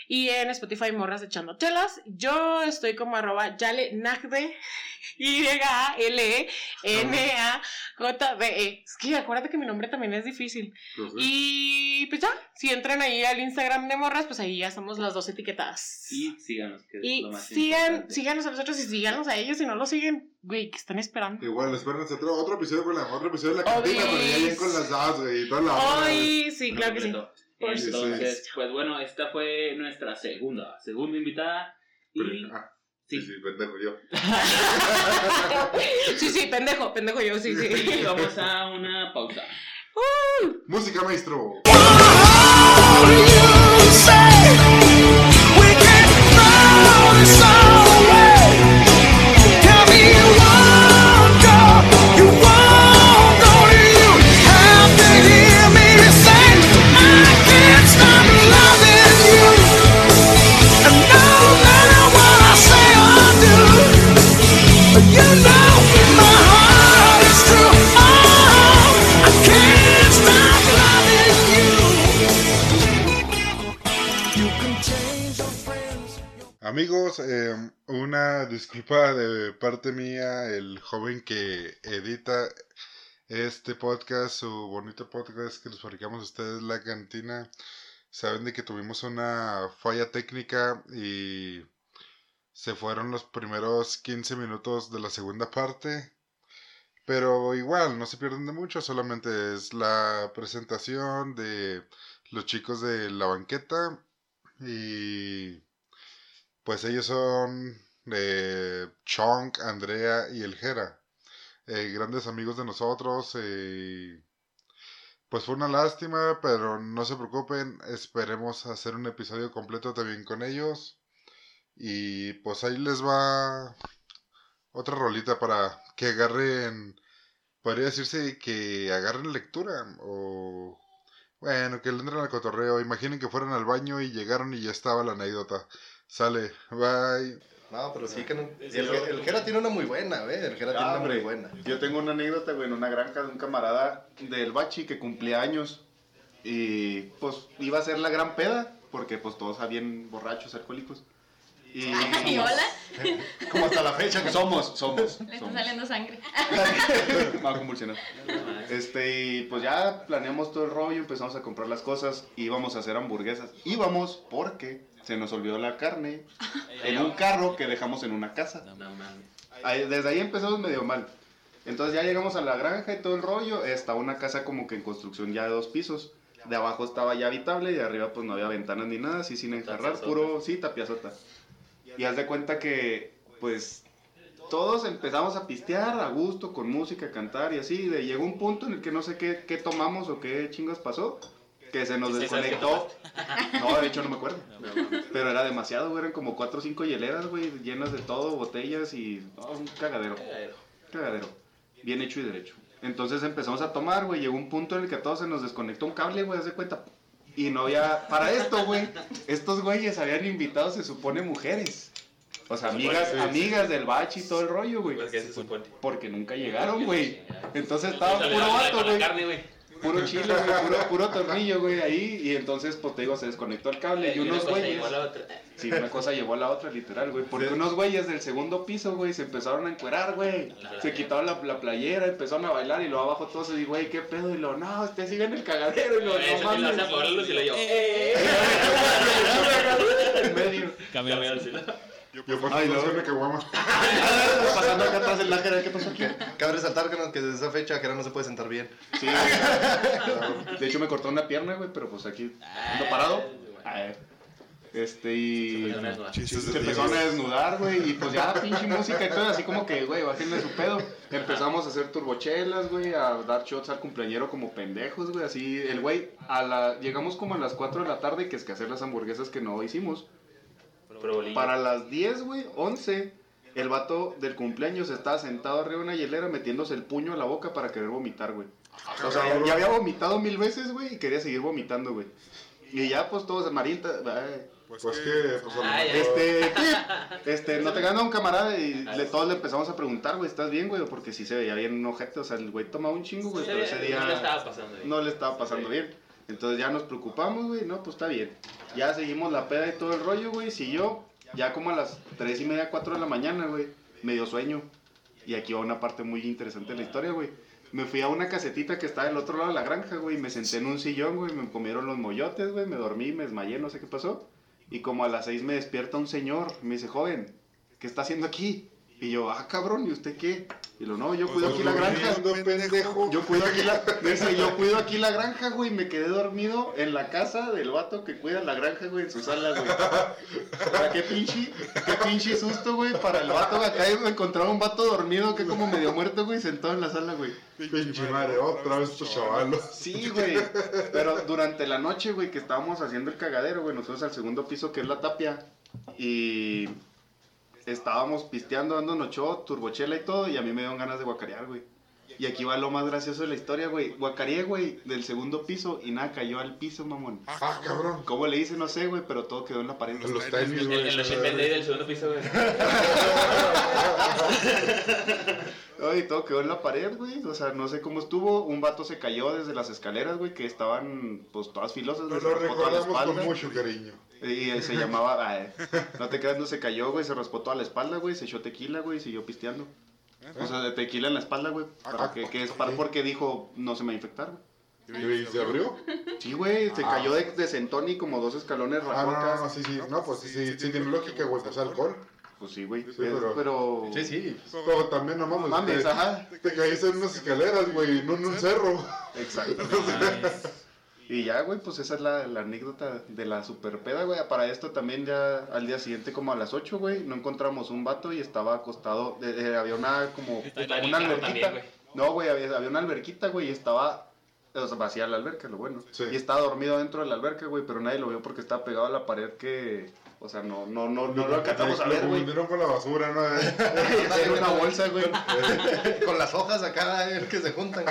y en Spotify morras echando chelas. Yo estoy como arroba yale nagde [laughs] y a l e n a j d e Es que acuérdate que mi nombre también es difícil. Y pues ya, si entran ahí al Instagram de morras, pues ahí ya estamos las dos etiquetadas. Y síganos, que es Y lo más sigan, importante. síganos a nosotros y síganos a ellos si no lo siguen, güey, que están esperando. Igual, espérense otro, otro episodio con la otro episodio de la cantina, pero ya bien con las dos, güey, y toda la hora. Ay, sí, claro que sí. Entonces, pues bueno, esta fue nuestra segunda, segunda invitada. Y Pero- ah, sí, sí, sí, pendejo yo. [laughs] Sí, sí, pendejo, pendejo yo, sí, sí. y vamos a una pausa. Música, maestro. You Amigos, eh, una disculpa de parte mía, el joven que edita este podcast, su bonito podcast que les fabricamos a ustedes, La Cantina. Saben de que tuvimos una falla técnica y se fueron los primeros 15 minutos de la segunda parte. Pero igual, no se pierden de mucho, solamente es la presentación de los chicos de la banqueta y pues ellos son eh, Chonk, Andrea y el Jera, eh, grandes amigos de nosotros. eh, pues fue una lástima, pero no se preocupen, esperemos hacer un episodio completo también con ellos. Y pues ahí les va otra rolita para que agarren, podría decirse que agarren lectura o bueno, que le entren al cotorreo. Imaginen que fueran al baño y llegaron y ya estaba la anécdota. Sale, bye. No, pero sí que no. El, el Jera tiene una muy buena, ¿ves? El Jera tiene una muy hombre, buena. Yo tengo una anécdota, güey, en una granja de un camarada del Bachi que cumplía años. Y pues iba a ser la gran peda, porque pues todos habían borrachos, alcohólicos. Y [laughs] Ay, hola, [laughs] Como hasta la fecha que somos, somos. le está somos. saliendo sangre. [laughs] Va a convulsionar. Este, y pues ya planeamos todo el rollo, empezamos a comprar las cosas, íbamos a hacer hamburguesas. Íbamos porque se nos olvidó la carne [laughs] en un carro que dejamos en una casa. Ahí- desde ahí empezamos medio mal. Entonces ya llegamos a la granja y todo el rollo. Estaba una casa como que en construcción ya de dos pisos. De abajo estaba ya habitable y de arriba pues no había ventanas ni nada, así sin enjarrar, puro, sí, tapiazota. Y haz de cuenta que pues todos empezamos a pistear a gusto, con música, cantar y así. De, llegó un punto en el que no sé qué, qué tomamos o qué chingas pasó, que se nos Sí, ¿sabes qué desconectó. No, de hecho no me acuerdo. Pero era demasiado, güey. Eran como cuatro o cinco hieleras, güey, llenas de todo, botellas y no, un cagadero. Cagadero. Bien hecho y derecho. Entonces empezamos a tomar, güey. Llegó un punto en el que a todos se nos desconectó un cable, güey, haz de cuenta. Y no había. Para esto, güey. Estos güeyes habían invitado, se supone, mujeres. O sea, amigas, amigas del bachi y todo el rollo, güey. Porque nunca llegaron, güey. Entonces estaba puro vato, güey. Puro chile, güey. Puro, puro tornillo, güey, ahí. Y entonces, pues te digo, se desconectó el cable. Y una unos cosa güeyes. llevó a la otra. Sí, una cosa llevó a la otra, literal, güey. Porque unos güeyes del segundo piso, güey, se empezaron a encuerar, güey. Se quitaron la, la playera, empezaron a bailar y luego abajo todos y güey, ¿qué pedo? Y lo, no, usted sigue en el cagadero. Y lo, no lo hace mames. y lo yo. [laughs] [laughs] En medio. Cambió al cielo. Yo Ay, no. una caguama. [laughs] Pasando acá atrás del láger, ¿qué pasó aquí? Cabe resaltar que, no- que desde esa fecha Jera no se puede sentar bien. Sí, [laughs] de hecho me cortó una pierna, güey, pero pues aquí ando parado. Ay, Este, y se empezaron a desnudar, güey, y pues ya pinche música y todo, así como que, güey, bájenle su pedo. Empezamos a hacer turbochelas, güey, a dar shots al cumpleañero como pendejos, güey, así, el güey, a la, llegamos como a las 4 de la tarde, que es que hacer las hamburguesas que no hicimos. Para las 10, güey, 11, el vato del cumpleaños estaba sentado arriba de una hielera metiéndose el puño a la boca para querer vomitar, güey. O sea, ya, ya había vomitado mil veces, güey, y quería seguir vomitando, güey. Y ya, pues, todos, Marinta, ay, Pues que, pues a lo Ay, mejor- este, [laughs] este, no te gana un camarada y le, todos le empezamos a preguntar, güey, ¿estás bien, güey? Porque sí se veía bien un ojete, o sea, el güey tomaba un chingo, güey, pero ese día No le estaba pasando. bien. no le estaba pasando bien. Entonces ya nos preocupamos, güey, no, pues está bien. Ya seguimos la peda y todo el rollo, güey, siguió, ya como a las tres y media, cuatro de la mañana, güey, me dio sueño. Y aquí va una parte muy interesante de la historia, güey. Me fui a una casetita que estaba del otro lado de la granja, güey, me senté en un sillón, güey, me comieron los moyotes, güey, me dormí, me desmayé, no sé qué pasó. Y como a las seis me despierta un señor, me dice, joven, ¿qué está haciendo aquí? Y yo, ah, cabrón, ¿y usted qué? Y lo, no, yo cuido aquí la granja. Pendejo. Yo cuido aquí la, dice, yo cuido aquí la granja, güey. Me quedé dormido en la casa del vato que cuida la granja, güey, en su sala, güey. O sea, qué pinche, qué pinche susto, güey, para el vato. Acá me encontraba un vato dormido que como medio muerto, güey, sentado en la sala, güey. Pinche madre, otra vez estos chavalos. Sí, güey. Pero durante la noche, güey, que estábamos haciendo el cagadero, güey, nosotros al segundo piso, que es la tapia. Y estábamos pisteando, dándonos shot, turbochela y todo, y a mí me dieron ganas de guacarear, güey. Y aquí va lo más gracioso de la historia, güey. Guacareé, güey, del segundo piso y nada cayó al piso, mamón. Ah, cabrón. ¿Cómo le hice? No sé, güey, pero todo quedó en la pared. Los tenis, En, güey. en los del segundo piso, güey. [laughs] Ay, todo quedó en la pared, güey. O sea, no sé cómo estuvo. Un vato se cayó desde las escaleras, güey, que estaban, pues, todas filosas. Nos güey, lo recordamos con mucho cariño. Y eh, se llamaba. ay, no te creas, no se cayó, güey. Se raspó toda la espalda, güey. Se echó tequila, güey. Y siguió pisteando. O sea, de tequila en la espalda, güey. Para que, que es para porque dijo, no se me va a infectar, güey. ¿Y se abrió? Sí, güey. Se Ah. cayó de, de sentón y como dos escalones Ah, no, no, sí, sí. No, pues sí, sí, sí tiene lógica, güey, es alcohol. Pues sí, güey. Sí, pero- pero. Sí, sí. Pero también, no mames. Mames, te, ajá. te caíste en unas escaleras, güey, no en un cerro. Exacto. Y ya, güey, pues esa es la, la anécdota de la super peda, güey. Para esto también ya al día siguiente como a las 8, güey, no encontramos un vato y estaba acostado, eh, eh, había una como una alberquita. también, güey. no, güey, había, había una alberquita, güey, y estaba o sea, vacía la alberca, lo bueno. Sí. Y estaba dormido dentro de la alberca, güey, pero nadie lo vio porque estaba pegado a la pared que, o sea, no, no, no, no lo alcanzamos a ver, Lo güey. confundieron con la basura, ¿no? [laughs] Era una bolsa, güey, [laughs] Con las hojas acá eh, que se juntan.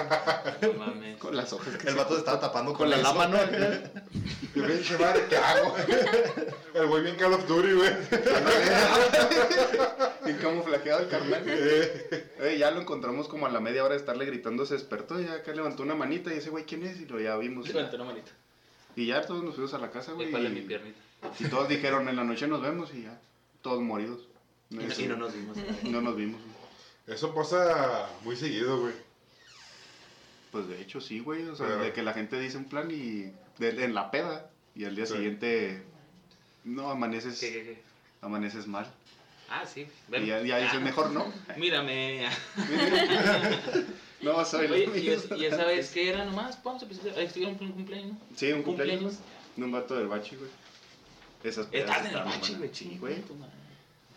No mames. con las hojas. que El vato se estaba tapando con la lama, ¿no? [laughs] Y pinche madre, ¿qué hago? El güey bien Call of Duty, güey. Bien camuflajeado el carnal. Eh, Eh, ya lo encontramos como a la media hora de estarle gritando, se despertó y ya acá levantó una manita y ese güey, ¿quién es? Y lo ya vimos. Levanta una manita. Y ya todos nos fuimos a la casa, güey. Y pala mi piernita. Y todos dijeron, en la noche nos vemos y ya, todos moridos. No, Y no nos vimos. [laughs] no nos vimos. Eso pasa muy seguido, güey. Pues de hecho sí, güey. O sea, Pero- de que la gente dice un plan y de- en la peda y al día Sí. siguiente no amaneces, ¿Qué, qué, qué? amaneces mal. Ah, sí. Y ya, ya dices, Ah, mejor no. [laughs] Mírame. [laughs] no, soy Oye, lo ¿y, es- y esa vez qué era nomás? Vamos a empezar. Ahí estuvieron un cumpleaños, ¿no? Sí, un cumpleaños. cumpleaños. De un vato del bachi, güey. Esas pedas Estás en el estaban bache, güey.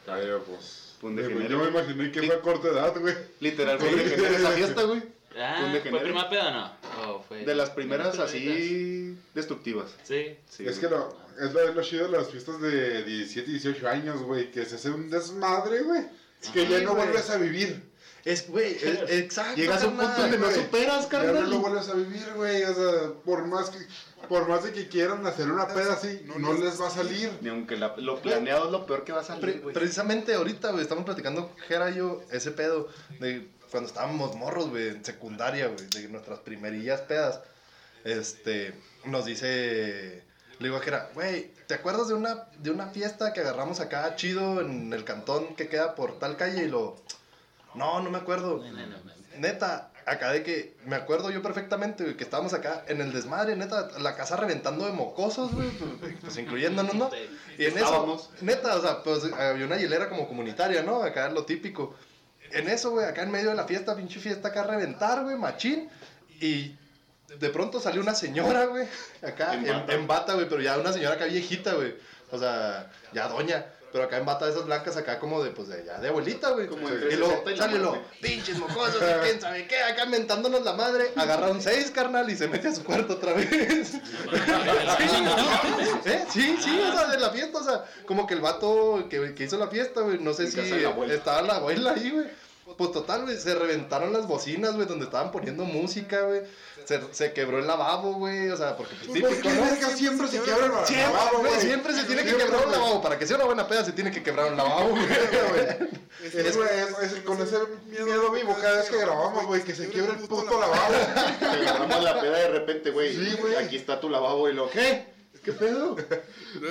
Ay, pues. Un eh, degenere. Yo me imaginé que fue a corta edad, güey. Literal, fue de esa fiesta, güey. Ah, ¿fue primera peda o no? Oh, fue De las primeras así destructivas. Sí. Sí, es que lo, es lo, lo chido de las fiestas de 17, 18 años, güey. Que se hace un desmadre, güey. Que ya no vuelves a vivir. Es, güey, [laughs] es- exacto. Llegas a un punto carnal, donde no superas, Ya no lo carnal. vuelves a vivir, güey. O sea, por más que, por más de que quieran hacer una peda así, no les va a salir. Ni aunque la- lo planeado es lo peor que va a Pre- salir, güey. precisamente ahorita, güey, estamos platicando, Jera y yo, ese pedo de cuando estábamos morros, güey, en secundaria, güey, de nuestras primerillas pedas. Este, nos dice, le digo a Jera, güey, ¿te acuerdas de una, de una fiesta que agarramos acá chido en el cantón que queda por tal calle? Y lo, no, no me acuerdo. No, no, no, no. Neta, acá de que me acuerdo yo perfectamente, güey, que estábamos acá en el desmadre, neta, la casa reventando de mocosos, güey, pues, pues incluyéndonos, ¿no? [laughs] Y en eso, neta, o sea, pues había una hielera como comunitaria, ¿no? Acá es lo típico. En eso, güey, acá en medio de la fiesta, pinche fiesta acá a reventar, güey, machín. Y de pronto salió una señora, güey, acá En en bata, güey, pero ya una señora acá viejita, güey. O sea, ya doña. Pero acá en bata de esas blancas, acá como de, pues, de, ya de abuelita, güey. Como y luego 60 y la sale lo, muerte. pinches mocosos, y quién sabe qué, acá mentándonos la madre. Agarra un seis, carnal, y se mete a su cuarto otra vez. ¿Eh? Sí, sí, o sea, de la fiesta, o sea, como que el vato que, que hizo la fiesta, güey, no sé si de estaba la abuela ahí, güey. Pues total, güey, se reventaron las bocinas, güey, donde estaban poniendo música, güey. Se, se quebró el lavabo, güey, o sea, porque pues, ¿Por típico, qué ¿no? verga siempre se quiebra el Siempre, lavabo, güey, siempre se tiene que Siempre, quebrar un lavabo. Para que sea una buena peda se tiene que quebrar un lavabo, güey. Es, güey, es- es con ese miedo vivo cada vez que grabamos, güey, que se quiebra el puto lavabo. Te agarramos la peda de repente, güey. Sí, güey. Aquí está tu lavabo y lo, ¿qué? ¿Qué pedo?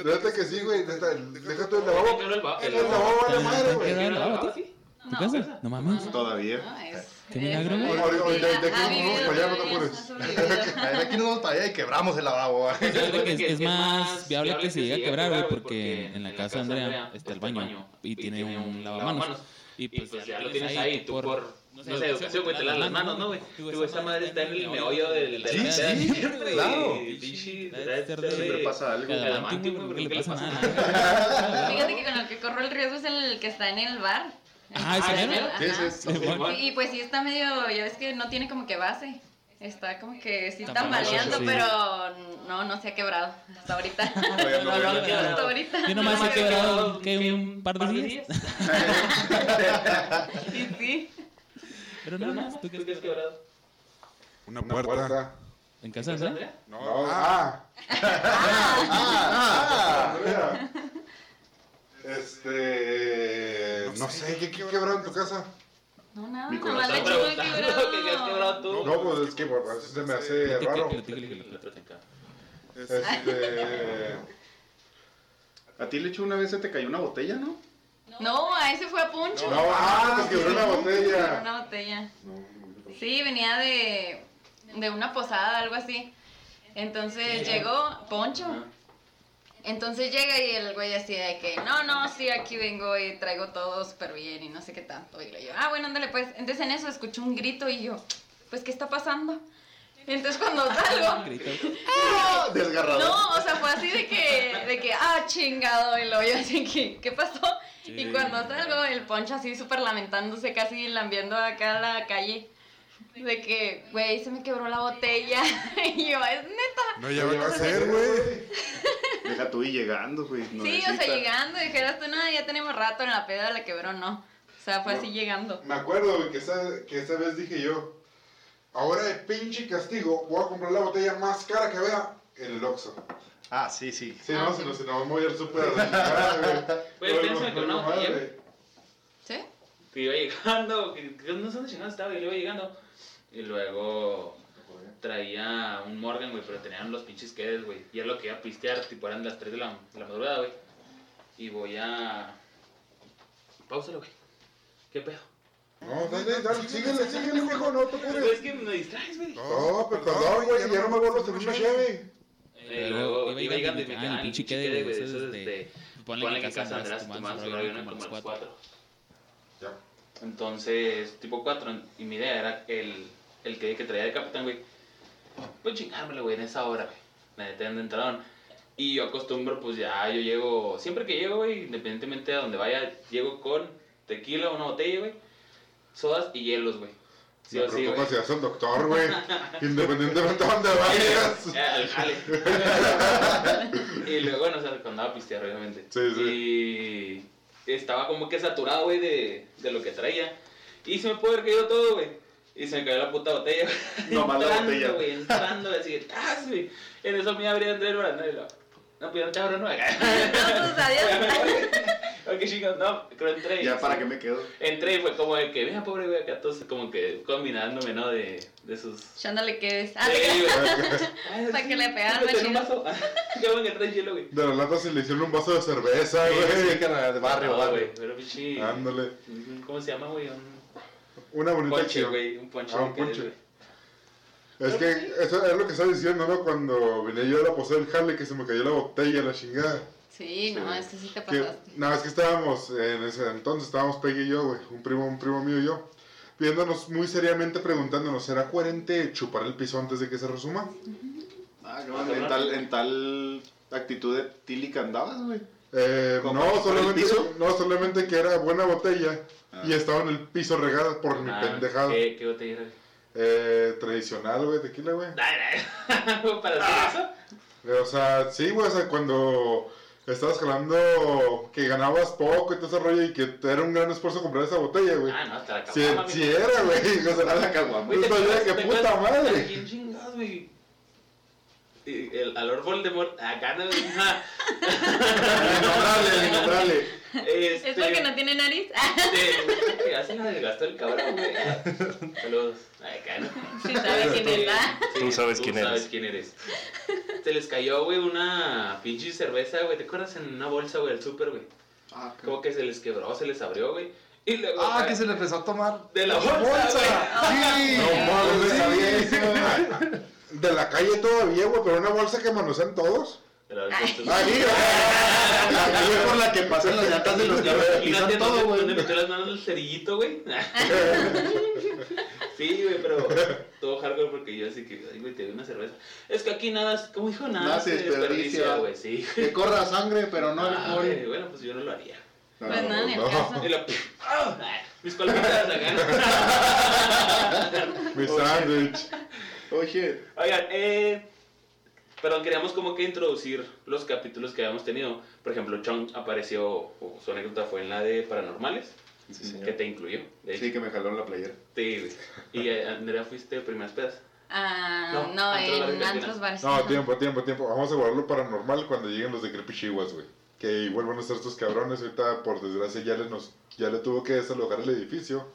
Neta que sí, güey. Déjate el lavabo. El lavabo vale madre, ¿Te güey. ¿Tu casa? No mames. Todavía. No, es, Qué milagro, ha aquí no [laughs] aquí nos vamos para allá y quebramos el lavabo, es, es más viable que se llegue a quebrar, güey, porque en la casa de Andrea está el baño y tiene un lavamanos. Y pues ya lo tienes ahí, tú por, no sé, educación, güey, te lavas las manos, ¿no, güey? Digo, esa madre está en el meollo del... Sí, claro. Siempre pasa algo. Güey, güey, porque le pasa ¿qué le nada. [laughs] [laughs] Fíjate que con el que corro el riesgo es el que está en el bar. Ah, ¿ese Ah, mero? Sí, sí, sí. Y, y pues sí está medio, ya ves que no tiene como que base. Está como que sí Está tambaleando, sí. pero no, no se ha quebrado hasta ahorita. [laughs] Todavía no [laughs] No, no, hasta ahorita. Yo nomás No he quebrado, que un par de días. Y [laughs] sí. Pero nada más, ¿tú qué ¿Tú qué has quebrado? Una puerta. ¿En casa de Andrea? No, ah. Ah, Andrea. Este. No sé, ¿qué, qué quebró en tu casa? No, nada, Mi nomás le preguntando ¿qué has quebrado tú? No, pues es que por eso se me hace raro. Este. A ti, Lecho, una vez se te cayó una botella, ¿no? No, a ese fue a Poncho. No, ah, nos quebró una botella. Una botella. Sí, venía de, de una posada, algo así. Entonces llegó Poncho. Entonces llega y el güey así de que, no, no, sí, aquí vengo y traigo todo súper bien y no sé qué tanto. Y le digo, ah, bueno, ándale pues. Entonces en eso escucho un grito y yo, pues, ¿qué está pasando? Entonces cuando [laughs] salgo, Grito. [laughs] Desgarrador. no, o sea, fue así de que, de que, ah, chingado, y lo yo así que, ¿qué pasó? Y cuando salgo, el poncho así súper lamentándose, casi lambiendo acá a la calle, de que, güey, se me quebró la botella, [laughs] y yo, es neta. No, ya va a ser, güey. [laughs] Deja tú y llegando, güey. Sí, o sea, llegando, dijeras tú, no, ya tenemos rato en la peda, la quebró, no. O sea, fue No. así llegando. Me acuerdo, güey, que esa, que esa vez dije yo, ahora de pinche castigo, voy a comprar la botella más cara que vea en el Oxxo. Ah, sí, sí. Sí, Ah, no, sí. si no, si no, voy al súper a güey. Güey, No, piensa que no. ¿Sí? Que iba llegando, que, que no sé dónde chingados estaba, y le iba llegando. Y luego traía un Morgan, güey, pero tenían los pinches quedes, güey. Y es lo que iba a pistear, tipo eran las 3 de la, de la madrugada, güey. Y voy a. Páusalo, güey. ¿Qué pedo? No, dale, dale, síguele, síguele, mijo, no te Güey, es apures. que me distraes, güey. No, pero perdón, güey, ya no me vuelvo a tener una cheve. Eh, luego iba llegando y me y me quedaba ah, el pinche quede, güey, eso es de- de. Ponle que que casa Andrés tomando su rollo como a las las cuatro. 4. Ya. Entonces, tipo 4, y mi idea era el, el que, que traía de capitán, güey. Pues chingármelo, güey, en esa hora, güey. Me detengo de entrada. Y yo acostumbro, pues ya, yo llego, siempre que llego, güey, independientemente de donde vaya, llego con tequila, una botella, güey, sodas y hielos, güey. Sí sí, si el doctor, güey. Independientemente de dónde vayas. [laughs] [laughs] Y luego, bueno, o sea, cuando andaba a pistear, obviamente. Sí, sí. Y estaba como que saturado, güey, de, de lo que traía. Y se me puede haber caído todo, güey. Y se me cayó la puta botella. Nomás la [laughs] Entrando, botella. güey, entrando, así, ¡tas, güey! En eso me abría Andrés Baranda y lo... No, pues ya no te abro, no. [laughs] No, pues adiós. [laughs] Ok, chicos, no, creo entré. Ya, ¿para sí. qué me quedo? Entré y fue como de que, mira, pobre güey, acá todos como que combinándome, ¿no? De, de sus... Chándole que es. Ah, Sí, güey. Para que le pegaran más machín. un vaso. Qué bueno que traes hielo, güey. De la lata se le hicieron un vaso de cerveza, Sí, sí, güey. carnal, de barrio, No, barrio. güey, pero pinche... Ándale. ¿Cómo se llama, güey? Un Una bonita ponche, acción. güey. Un ponche. Ah, un que- ponche. Es que eso es lo que estaba diciendo, ¿no? Cuando venía yo a la posada del jale que se me cayó la botella, la chingada. Sí, no, es que sí te Que, pasaste. no, es que estábamos, en ese entonces estábamos Peggy y yo, güey, un primo, un primo mío y yo, viéndonos muy seriamente preguntándonos, ¿será coherente chupar el piso antes de que se resuma? Ah, cabrón, en tal, en tal actitud de tílica andabas, güey. Eh, ¿Como no, solamente, no, solamente que era buena botella Ah. y estaba en el piso regada por mi Ah, pendejada. ¿Qué, qué botella era? Eh, tradicional, güey, tequila, güey. Ay, [laughs] ¿Para hacer eso? Eh, O sea, sí, güey, o sea, cuando estabas jalando que ganabas poco y todo ese rollo y que era un gran esfuerzo comprar esa botella, güey. Ah, no, hasta la caguama, sí mijo. era, güey. [laughs] O sea, la caguama. ¿te No sabía que te puta madre. ¿Quién chingados, güey? Y El, a Lord Voldemort, acá no. [laughs] Innombrable, innombrable. Este, [laughs] ¿Es porque no tiene nariz? este, Ya se la desgastó el cabrón, güey. Saludos. Acá no. Sí, sabe quién es, ¿verdad? Sí, Tú sabes tú quién sabes eres. quién eres. Se les cayó, güey, una pinche cerveza, güey. ¿Te acuerdas en una bolsa, güey, del súper, güey? Ah, Como que se les quebró, se les abrió, güey. Y luego. Ah, que se le empezó a tomar. De la bolsa, Sí. [laughs] No mames, Sí. sabía eso. [laughs] De la calle todavía, güey, pero una bolsa que manosean todos. Pero entonces- Ahí, La [laughs] calle por la que pasan las llantas de los carros Imagínate pisan donde, todo, donde güey. metió las manos el cerillito, güey. [laughs] sí, güey, pero todo hardcore porque yo así que, ay, güey, te doy una cerveza. Es que aquí nada, como dijo, nada, Nada se desperdicia. güey, sí. Que corra sangre, pero no Ah, alcohol. güey, bueno, pues yo no lo haría. Pues nada, ni el no. caso. Y la, ¡Ah! mis colmitas acá. [laughs] Mi sándwich. Oye, Oigan, eh. Perdón, queríamos como que introducir los capítulos que habíamos tenido. Por ejemplo, Chong apareció, o su anécdota fue en la de Paranormales, Sí, señor. que te incluyó. De hecho. sí que me jalaron la playera. Sí, güey. Y eh, Andrea, fuiste primeras pedas. Ah, No, no, en antros bares. No, tiempo, tiempo, tiempo. Vamos a guardarlo paranormal cuando lleguen los de Creepy Chihuas, güey. Que igual van a ser estos cabrones. Ahorita, por desgracia, ya le, nos, ya le tuvo que desalojar el edificio.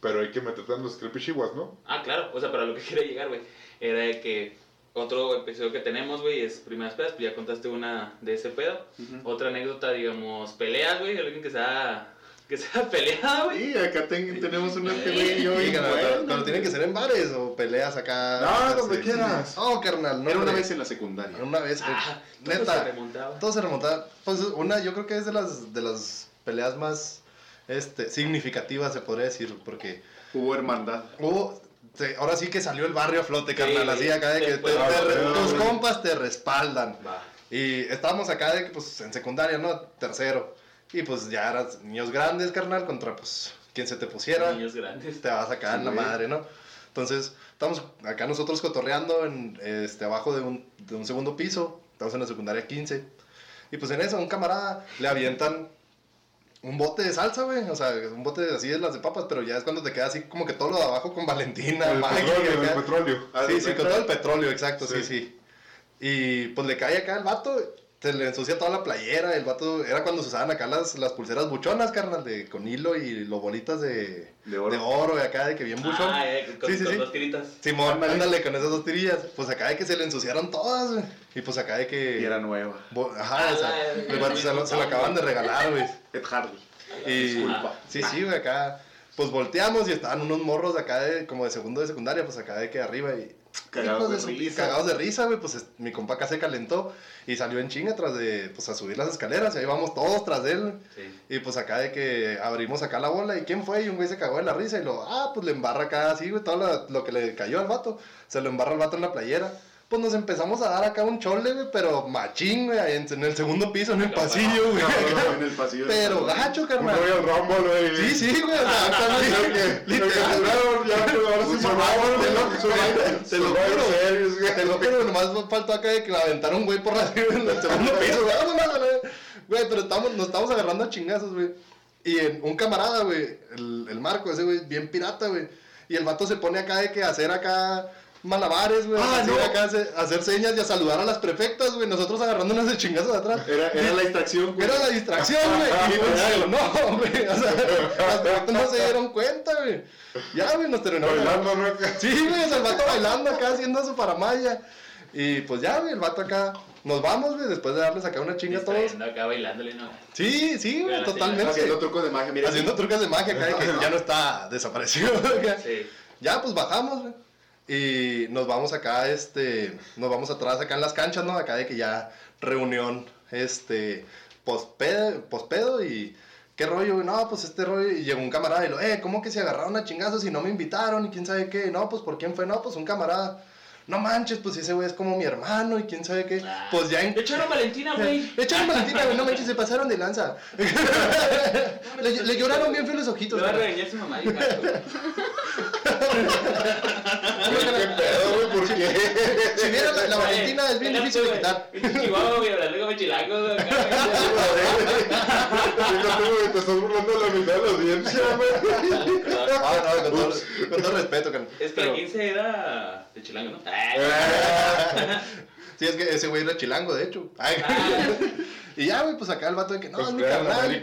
Pero hay que meter en los Creepy Chihuas, ¿no? Ah, claro, o sea, pero a lo que quería llegar, güey, era de que otro episodio que tenemos, güey, es primeras pedas, pues ya contaste una de ese pedo. Otra anécdota, digamos, peleas, güey, alguien que se ha, que se ha [laughs] peleado, güey. Sí, acá ten- tenemos una que güey y yo. Sí, pero, buenas, pero tienen que ser en bares o peleas acá. No, donde quieras. No, carnal, no. Era una vez en la secundaria. Una vez, eh, Ah, todo se neta. remontaba. Todo se remonta. Pues una, yo creo que es de las, de las peleas más este, significativas, se podría decir, porque Hubo hermandad. hubo. Ahora sí que salió el barrio a flote, carnal. Sí, así acá de que te- te- tus sí. compas te respaldan. Va. Y estábamos acá de que, pues, en secundaria, ¿no? Tercero. Y pues ya eras niños grandes, carnal, contra, pues, quien se te pusiera. Niños grandes. Te vas acá en la Sí, güey. madre, ¿no? Entonces, estamos acá nosotros cotorreando en, este, abajo de un, de un segundo piso. Estamos en la secundaria 15. Y pues en eso, un camarada le avientan un bote de salsa, güey. O sea, un bote de- así de las de papas, pero ya es cuando te queda así como que todo lo de abajo con Valentina, El Maggi, petróleo, acá. el petróleo. Ah, Sí, ¿de sí, con todo el petróleo, exacto, sí, Sí. sí. Y pues le cae acá el vato, se le ensucia toda la playera, el vato, era cuando se usaban acá las, las pulseras buchonas, carnal, de, con hilo y los bolitas de, De oro. de oro y acá de que bien buchón. Ah, eh, con, Sí, sí, con sí. dos tiritas. Simón, ándale con esas dos tirillas. Pues acá de que se le ensuciaron todas, güey. Y pues acá de que... Y era nueva. bo- Ajá, Ah, o sea, la- el vato se, lo, se lo acaban de regalar, güey. Ed Hardy. Y Disculpa. sí, sí, güey, acá pues volteamos y estaban unos morros de acá de como de segundo de secundaria, pues acá de que arriba y Cagados de risa. cagados de risa, güey, pues es- mi compa acá se calentó y salió en chinga tras de pues a subir las escaleras y ahí vamos todos tras de él. Sí. Y pues acá de que abrimos acá la bola y quién fue y un güey se cagó de la risa y lo, ah, pues le embarra acá así, güey, todo lo, lo que le cayó al vato, se lo embarra al vato en la playera. Pues nos empezamos a dar acá un chole, güey, pero machín, güey, en, en el segundo piso, en el pasillo, güey. [laughs] en el pasillo. Pero gacho, carnal. Royal Rumble, güey. Sí, sí, güey. o sea, que literal. ahora [laughs] sí te lo juro. Te lo juro, nomás faltó acá de que la aventaron un güey por la [laughs] en el segundo piso, güey. Güey. Güey, pero estamos, nos estamos agarrando a chingazos, güey. Y en, un camarada, güey, el, el Marco, ese güey, bien pirata, güey. Y el vato se pone acá de que hacer acá malabares, güey. Ah, no. acá, hacer, hacer señas y a saludar a las prefectas, güey. Nosotros agarrándonos de chingazos de atrás. Era, era la distracción, güey. Era la distracción, güey. Y pues, no, güey. O sea, las prefectas no se dieron cuenta, güey. Ya, güey, nos terminamos. Bailando, ¿no? Sí, güey, el vato bailando acá haciendo su paramaya. Y pues ya, güey, el vato acá. Nos vamos, güey, después de darles acá una chinga a todos. Acá bailándole, ¿no? Sí, sí, güey, totalmente. Haciendo trucos de magia, mira. Haciendo trucos de magia acá de que ya no está desaparecido. Sí. Ya, pues bajamos, güey. Y nos vamos acá, este, nos vamos atrás acá en las canchas, ¿no? Acá de que ya reunión, este, pospedo, pospedo y qué rollo. No, pues este rollo. Y llegó un camarada y lo, eh, ¿cómo que se agarraron a chingazos y no me invitaron y quién sabe qué? No, pues ¿por quién fue? No, pues un camarada. No manches, pues ese güey es como mi hermano y quién sabe qué. Ah. Pues ya en... Hecho, era Valentina, güey. Echaron Valentina, güey, no manches, se pasaron de lanza. le, le lloraron bien feos los ojitos. Le va a regañar su mamá, hija. ¿Qué pedo, güey? ¿Por qué? Si vieron la, la Valentina es bien difícil de quitar. Chihuahua, güey, hablando como chilango, te estás burlando de la mitad de la audiencia, güey. Ah, no, con todo, respeto, carnal. Es que Pero- la 15 era de chilango, ¿no? Sí, es que ese güey era chilango, de hecho. Ay. [laughs] Y ya, güey, pues acá el vato de que no, es mi carnal.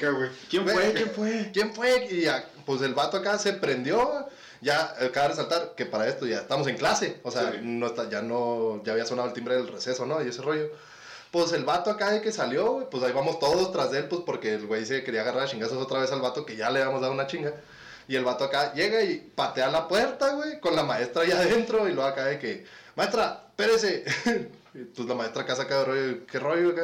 ¿Quién fue? ¿Quién fue? ¿Quién fue? Y ya, pues el vato acá se prendió. Ya, eh, cabe resaltar que para esto ya estamos en clase. O sea, Sí. no está, ya no, ya había sonado el timbre del receso, ¿no? Y ese rollo. Pues el vato acá de que salió, güey, pues ahí vamos todos tras de él, pues porque el güey se quería agarrar a chingazos otra vez al vato que ya le habíamos dado una chinga. Y el vato acá llega y patea la puerta, güey, con la maestra allá adentro. Y luego acá de que, maestra, espérese. Y [laughs] pues la maestra acá saca de rollo, ¿qué rollo acá?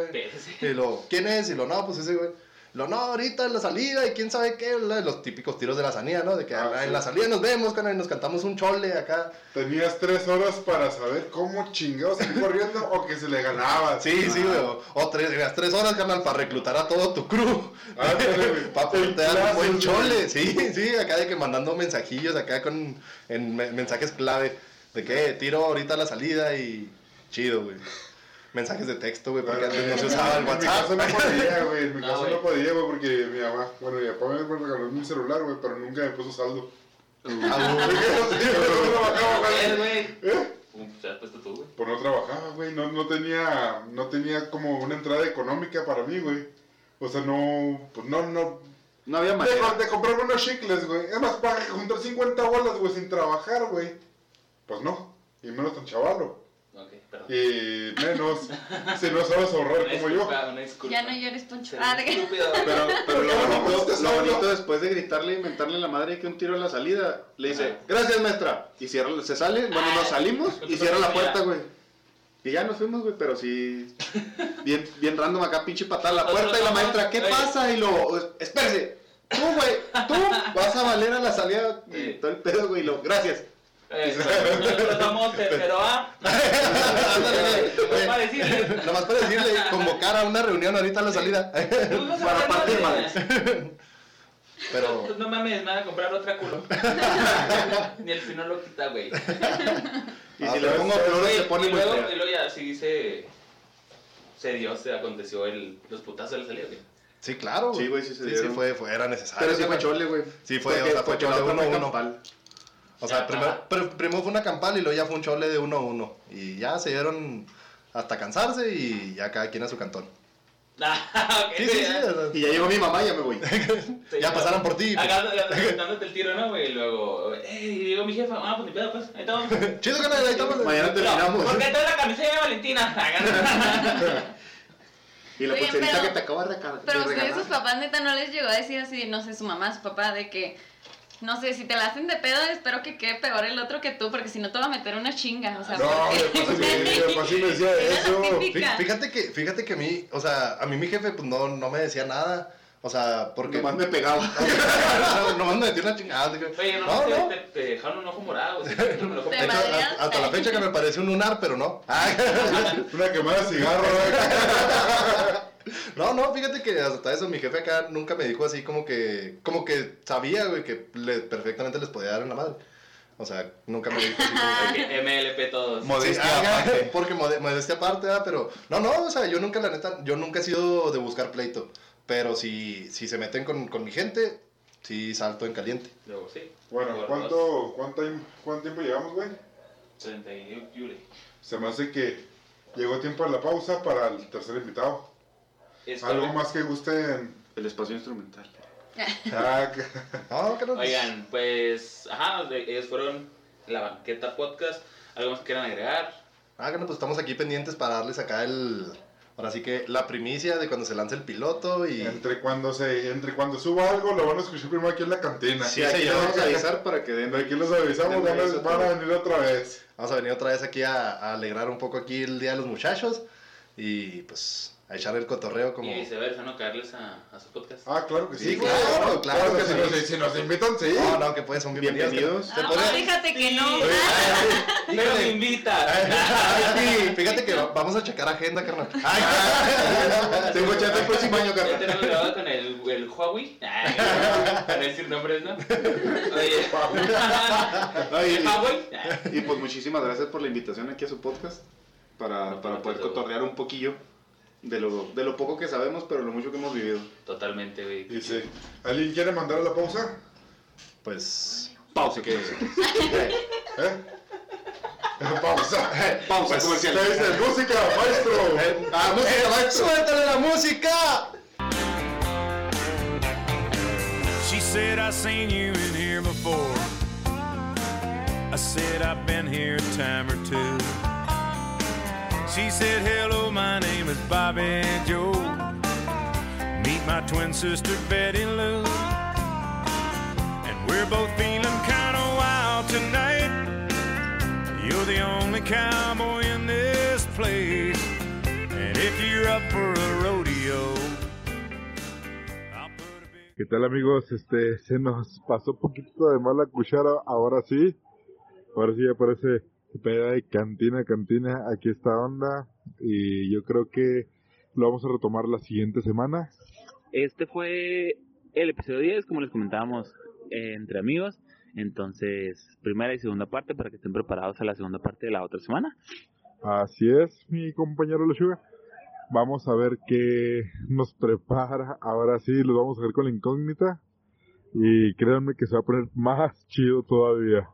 Y lo, ¿quién es? Y lo, no, pues ese güey. Lo, no, ahorita en la salida y quién sabe qué, los típicos tiros de la sanía, ¿no? De que Ah, "Ah, en sí. la salida nos vemos, y nos cantamos un chole acá. Tenías tres horas para saber cómo chingados salir corriendo o que se le ganaba. Sí, sí, güey. O, o tres, tenías tres horas, carnal, para reclutar a todo tu crew. Para poderte dar un En buen chole. Sí, sí, acá de que mandando mensajillos acá con en me- mensajes clave. De que tiro ahorita la salida y chido, güey. Mensajes de texto, güey, porque antes no se usaba el En mi WhatsApp. caso no podía, güey. En mi [laughs] No, caso no podía, güey, porque mi mamá, bueno, mi papá me regaló mi celular, güey, pero nunca me puso saldo. Ah. [laughs] ¿Eh? ¿Cómo te has puesto tú, güey? Pues no trabajaba, güey. No, no tenía, no tenía como una entrada económica para mí, güey. O sea, no, pues no, no. No había De, manera. de comprarme unos chicles, güey. Es más, para juntar 50 bolas, güey, sin trabajar, güey. Pues no. Y menos tan chavalo. Ok, perdón. Y menos si no sabes ahorrar como yo. Ya no llores, Ah, estúpido. Pero, pero lo, ¿Por qué no bonito, lo bonito después de gritarle y mentarle la madre que un tiro en la salida, le dice, Ajá. gracias maestra. Y cierra, se sale, bueno, Ah, nos salimos y cierra la puerta, güey. Y ya nos fuimos, güey, pero sí, bien, bien random acá, pinche patada a la puerta y la maestra, ¿qué oye. pasa? Y lo, espérese, tú, güey, tú vas a valer a la salida y todo el pedo, güey, y lo, gracias. Nosotros somos tercero A. [laughs] Ándale, güey. Para decirle. Nomás para decirle, convocar a una reunión ahorita a la salida. Pues [laughs] Para partir no, madres. [laughs] Pero, Pues no mames, me van a comprar otra culo. Ni el pino lo quita, güey. Y Ah, si le pero pongo es- flores se pone y luego, y luego ya sí dice. Se dio, se aconteció el, los putazos de la salida, güey. sí, claro. Sí, güey, sí se Sí, dieron. sí, fue, fue, era necesario. Pero sí fue chole, güey. Sí, fue, Porque- o sea, fue chole uno uno. O sea, primero, pr- primero fue una campal y luego ya fue un chole de uno a uno. Y ya se dieron hasta cansarse y ya cada quien a su cantón. Ah, [laughs] ok, Sí, sí, sí. Y ya llegó mi mamá y ya me voy. [laughs] ya pasaron por ti. pues. Acá [laughs] dándote el tiro, ¿no, güey? Y luego, eh, digo mi jefa, ah, pues ni pedo, pues, ahí estamos. Chido, canal, ahí estamos. Mañana terminamos. ¿Por qué traes la camiseta de Valentina? Y la pulserita pero- que te acabo de regalar. Pero a ustedes, sus papás, neta, no les llegó a decir así, no sé, su mamá, su papá, de que, no sé, si te la hacen de pedo, espero que quede peor el otro que tú, porque si no te va a meter una chinga, o sea, No, papá sí, me [laughs] decía eso. Fíjate que, fíjate que a mí, o sea, a mí mi jefe pues no, no me decía nada. O sea, porque... Nomás me pegaba. [laughs] no, nomás me metió una chingada. Oye, no, no, te, no. Te, te dejaron un ojo morado. Me lo Te De hecho, madrean. hasta, hasta la fecha que me parece un lunar, pero no. [laughs] Una quemada de cigarro, No, no, fíjate que hasta eso mi jefe acá nunca me dijo así como que, como que sabía, güey, que le- perfectamente les podía dar en la madre. O sea, nunca me dijo así como [laughs] que... MLP todos. Modestia aparte. Porque mode- modestia aparte, ¿verdad? pero no, no, o sea, yo nunca, la neta, yo nunca he sido de buscar pleito. Pero si, si se meten con, con mi gente, sí salto en caliente. Luego, sí. Bueno. ¿cuánto, cuánto, ¿cuánto tiempo llevamos, güey? 30 y Yule. Se me hace que llegó tiempo de la pausa para el tercer invitado. Es ¿Algo correcto. más que gusten? El espacio instrumental. Ah, que- [laughs] No, que no. Oigan, pues, ajá, ellos fueron la banqueta podcast. ¿Algo más que quieran agregar? Ah, que no, pues estamos aquí pendientes para darles acá el. Ahora sí que la primicia de cuando se lance el piloto y. entre cuando se, entre cuando suba algo, lo van a escuchar primero aquí en la cantina. Sí, aquí señor. vamos a [laughs] avisar para que den. De aquí los avisamos, van a, van venir otra vez. Vamos a venir otra vez aquí a, a alegrar un poco aquí el día de los muchachos. Y pues a echar el cotorreo como. Y viceversa, ¿no? Caerles a, a su podcast. Ah, claro que sí. Sí, claro, claro que si, sí. nos, si nos invitan, sí. No, no, que pues son bienvenidos. Bienvenidos. Se Ah, podría- fíjate que no. Oye, ay, Pero me híjole. invita. [laughs] Ay, sí, fíjate que va- vamos a checar agenda, carnal. [laughs] Ay, Tengo chance el próximo año, Ya carnal. tenemos grabado con el, el Huawei. [laughs] Ay, Para decir nombres, ¿no? Oye. Ay, ¿El Huawei? y, pues muchísimas gracias por la invitación aquí a su podcast. Para, No, para no, poder no. cotorrear un poquillo de lo, de lo poco que sabemos, pero lo mucho que hemos vivido. Totalmente, güey. Y sí. ¿Alguien quiere mandar a la pausa? Pues. Pausa. Que... [laughs] ¿Eh? [laughs] pausa. Pausa Pues, comercial. ¿Qué dice? ¡Música, maestro! ¡Ah, música, maestro! ¡Suéltale la música! She said, I seen you in here before. I said, I've been here a time or two. She said, Hello, my name is Bobby Joe. Meet my twin sister, Betty Lou. And we're both feeling kind of wild tonight. You're the only cowboy in this place. And if you're up for a rodeo. ¿Qué tal amigos? Este, se nos pasó poquito de mala cuchara, ahora sí. Ahora sí ya parece peda de cantina, cantina, aquí esta onda. Y yo creo que lo vamos a retomar la siguiente semana. Este fue el episodio 10, como les comentábamos, eh, entre amigos. Entonces, primera y segunda parte para que estén preparados a la segunda parte de la otra semana. Así es, mi compañero Lechuga. Vamos a ver qué nos [laughs] prepara. Ahora sí, los vamos a ver con la incógnita. Y créanme que se va a poner más chido todavía.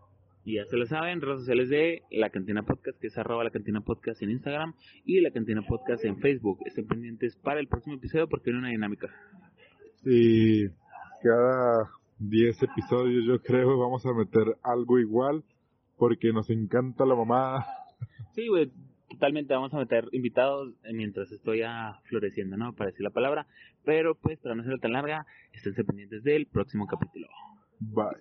Y ya se lo saben, redes sociales de La Cantina Podcast, que es arroba La Cantina Podcast en Instagram y La Cantina Podcast en Facebook. Estén pendientes para el próximo episodio porque viene una dinámica. Y cada 10 episodios yo creo vamos a meter algo igual porque nos encanta la mamada. Sí, güey, totalmente vamos a meter invitados mientras estoy ya floreciendo, ¿no? Para decir la palabra. Pero pues, para no ser tan larga, esténse pendientes del próximo capítulo. Bye.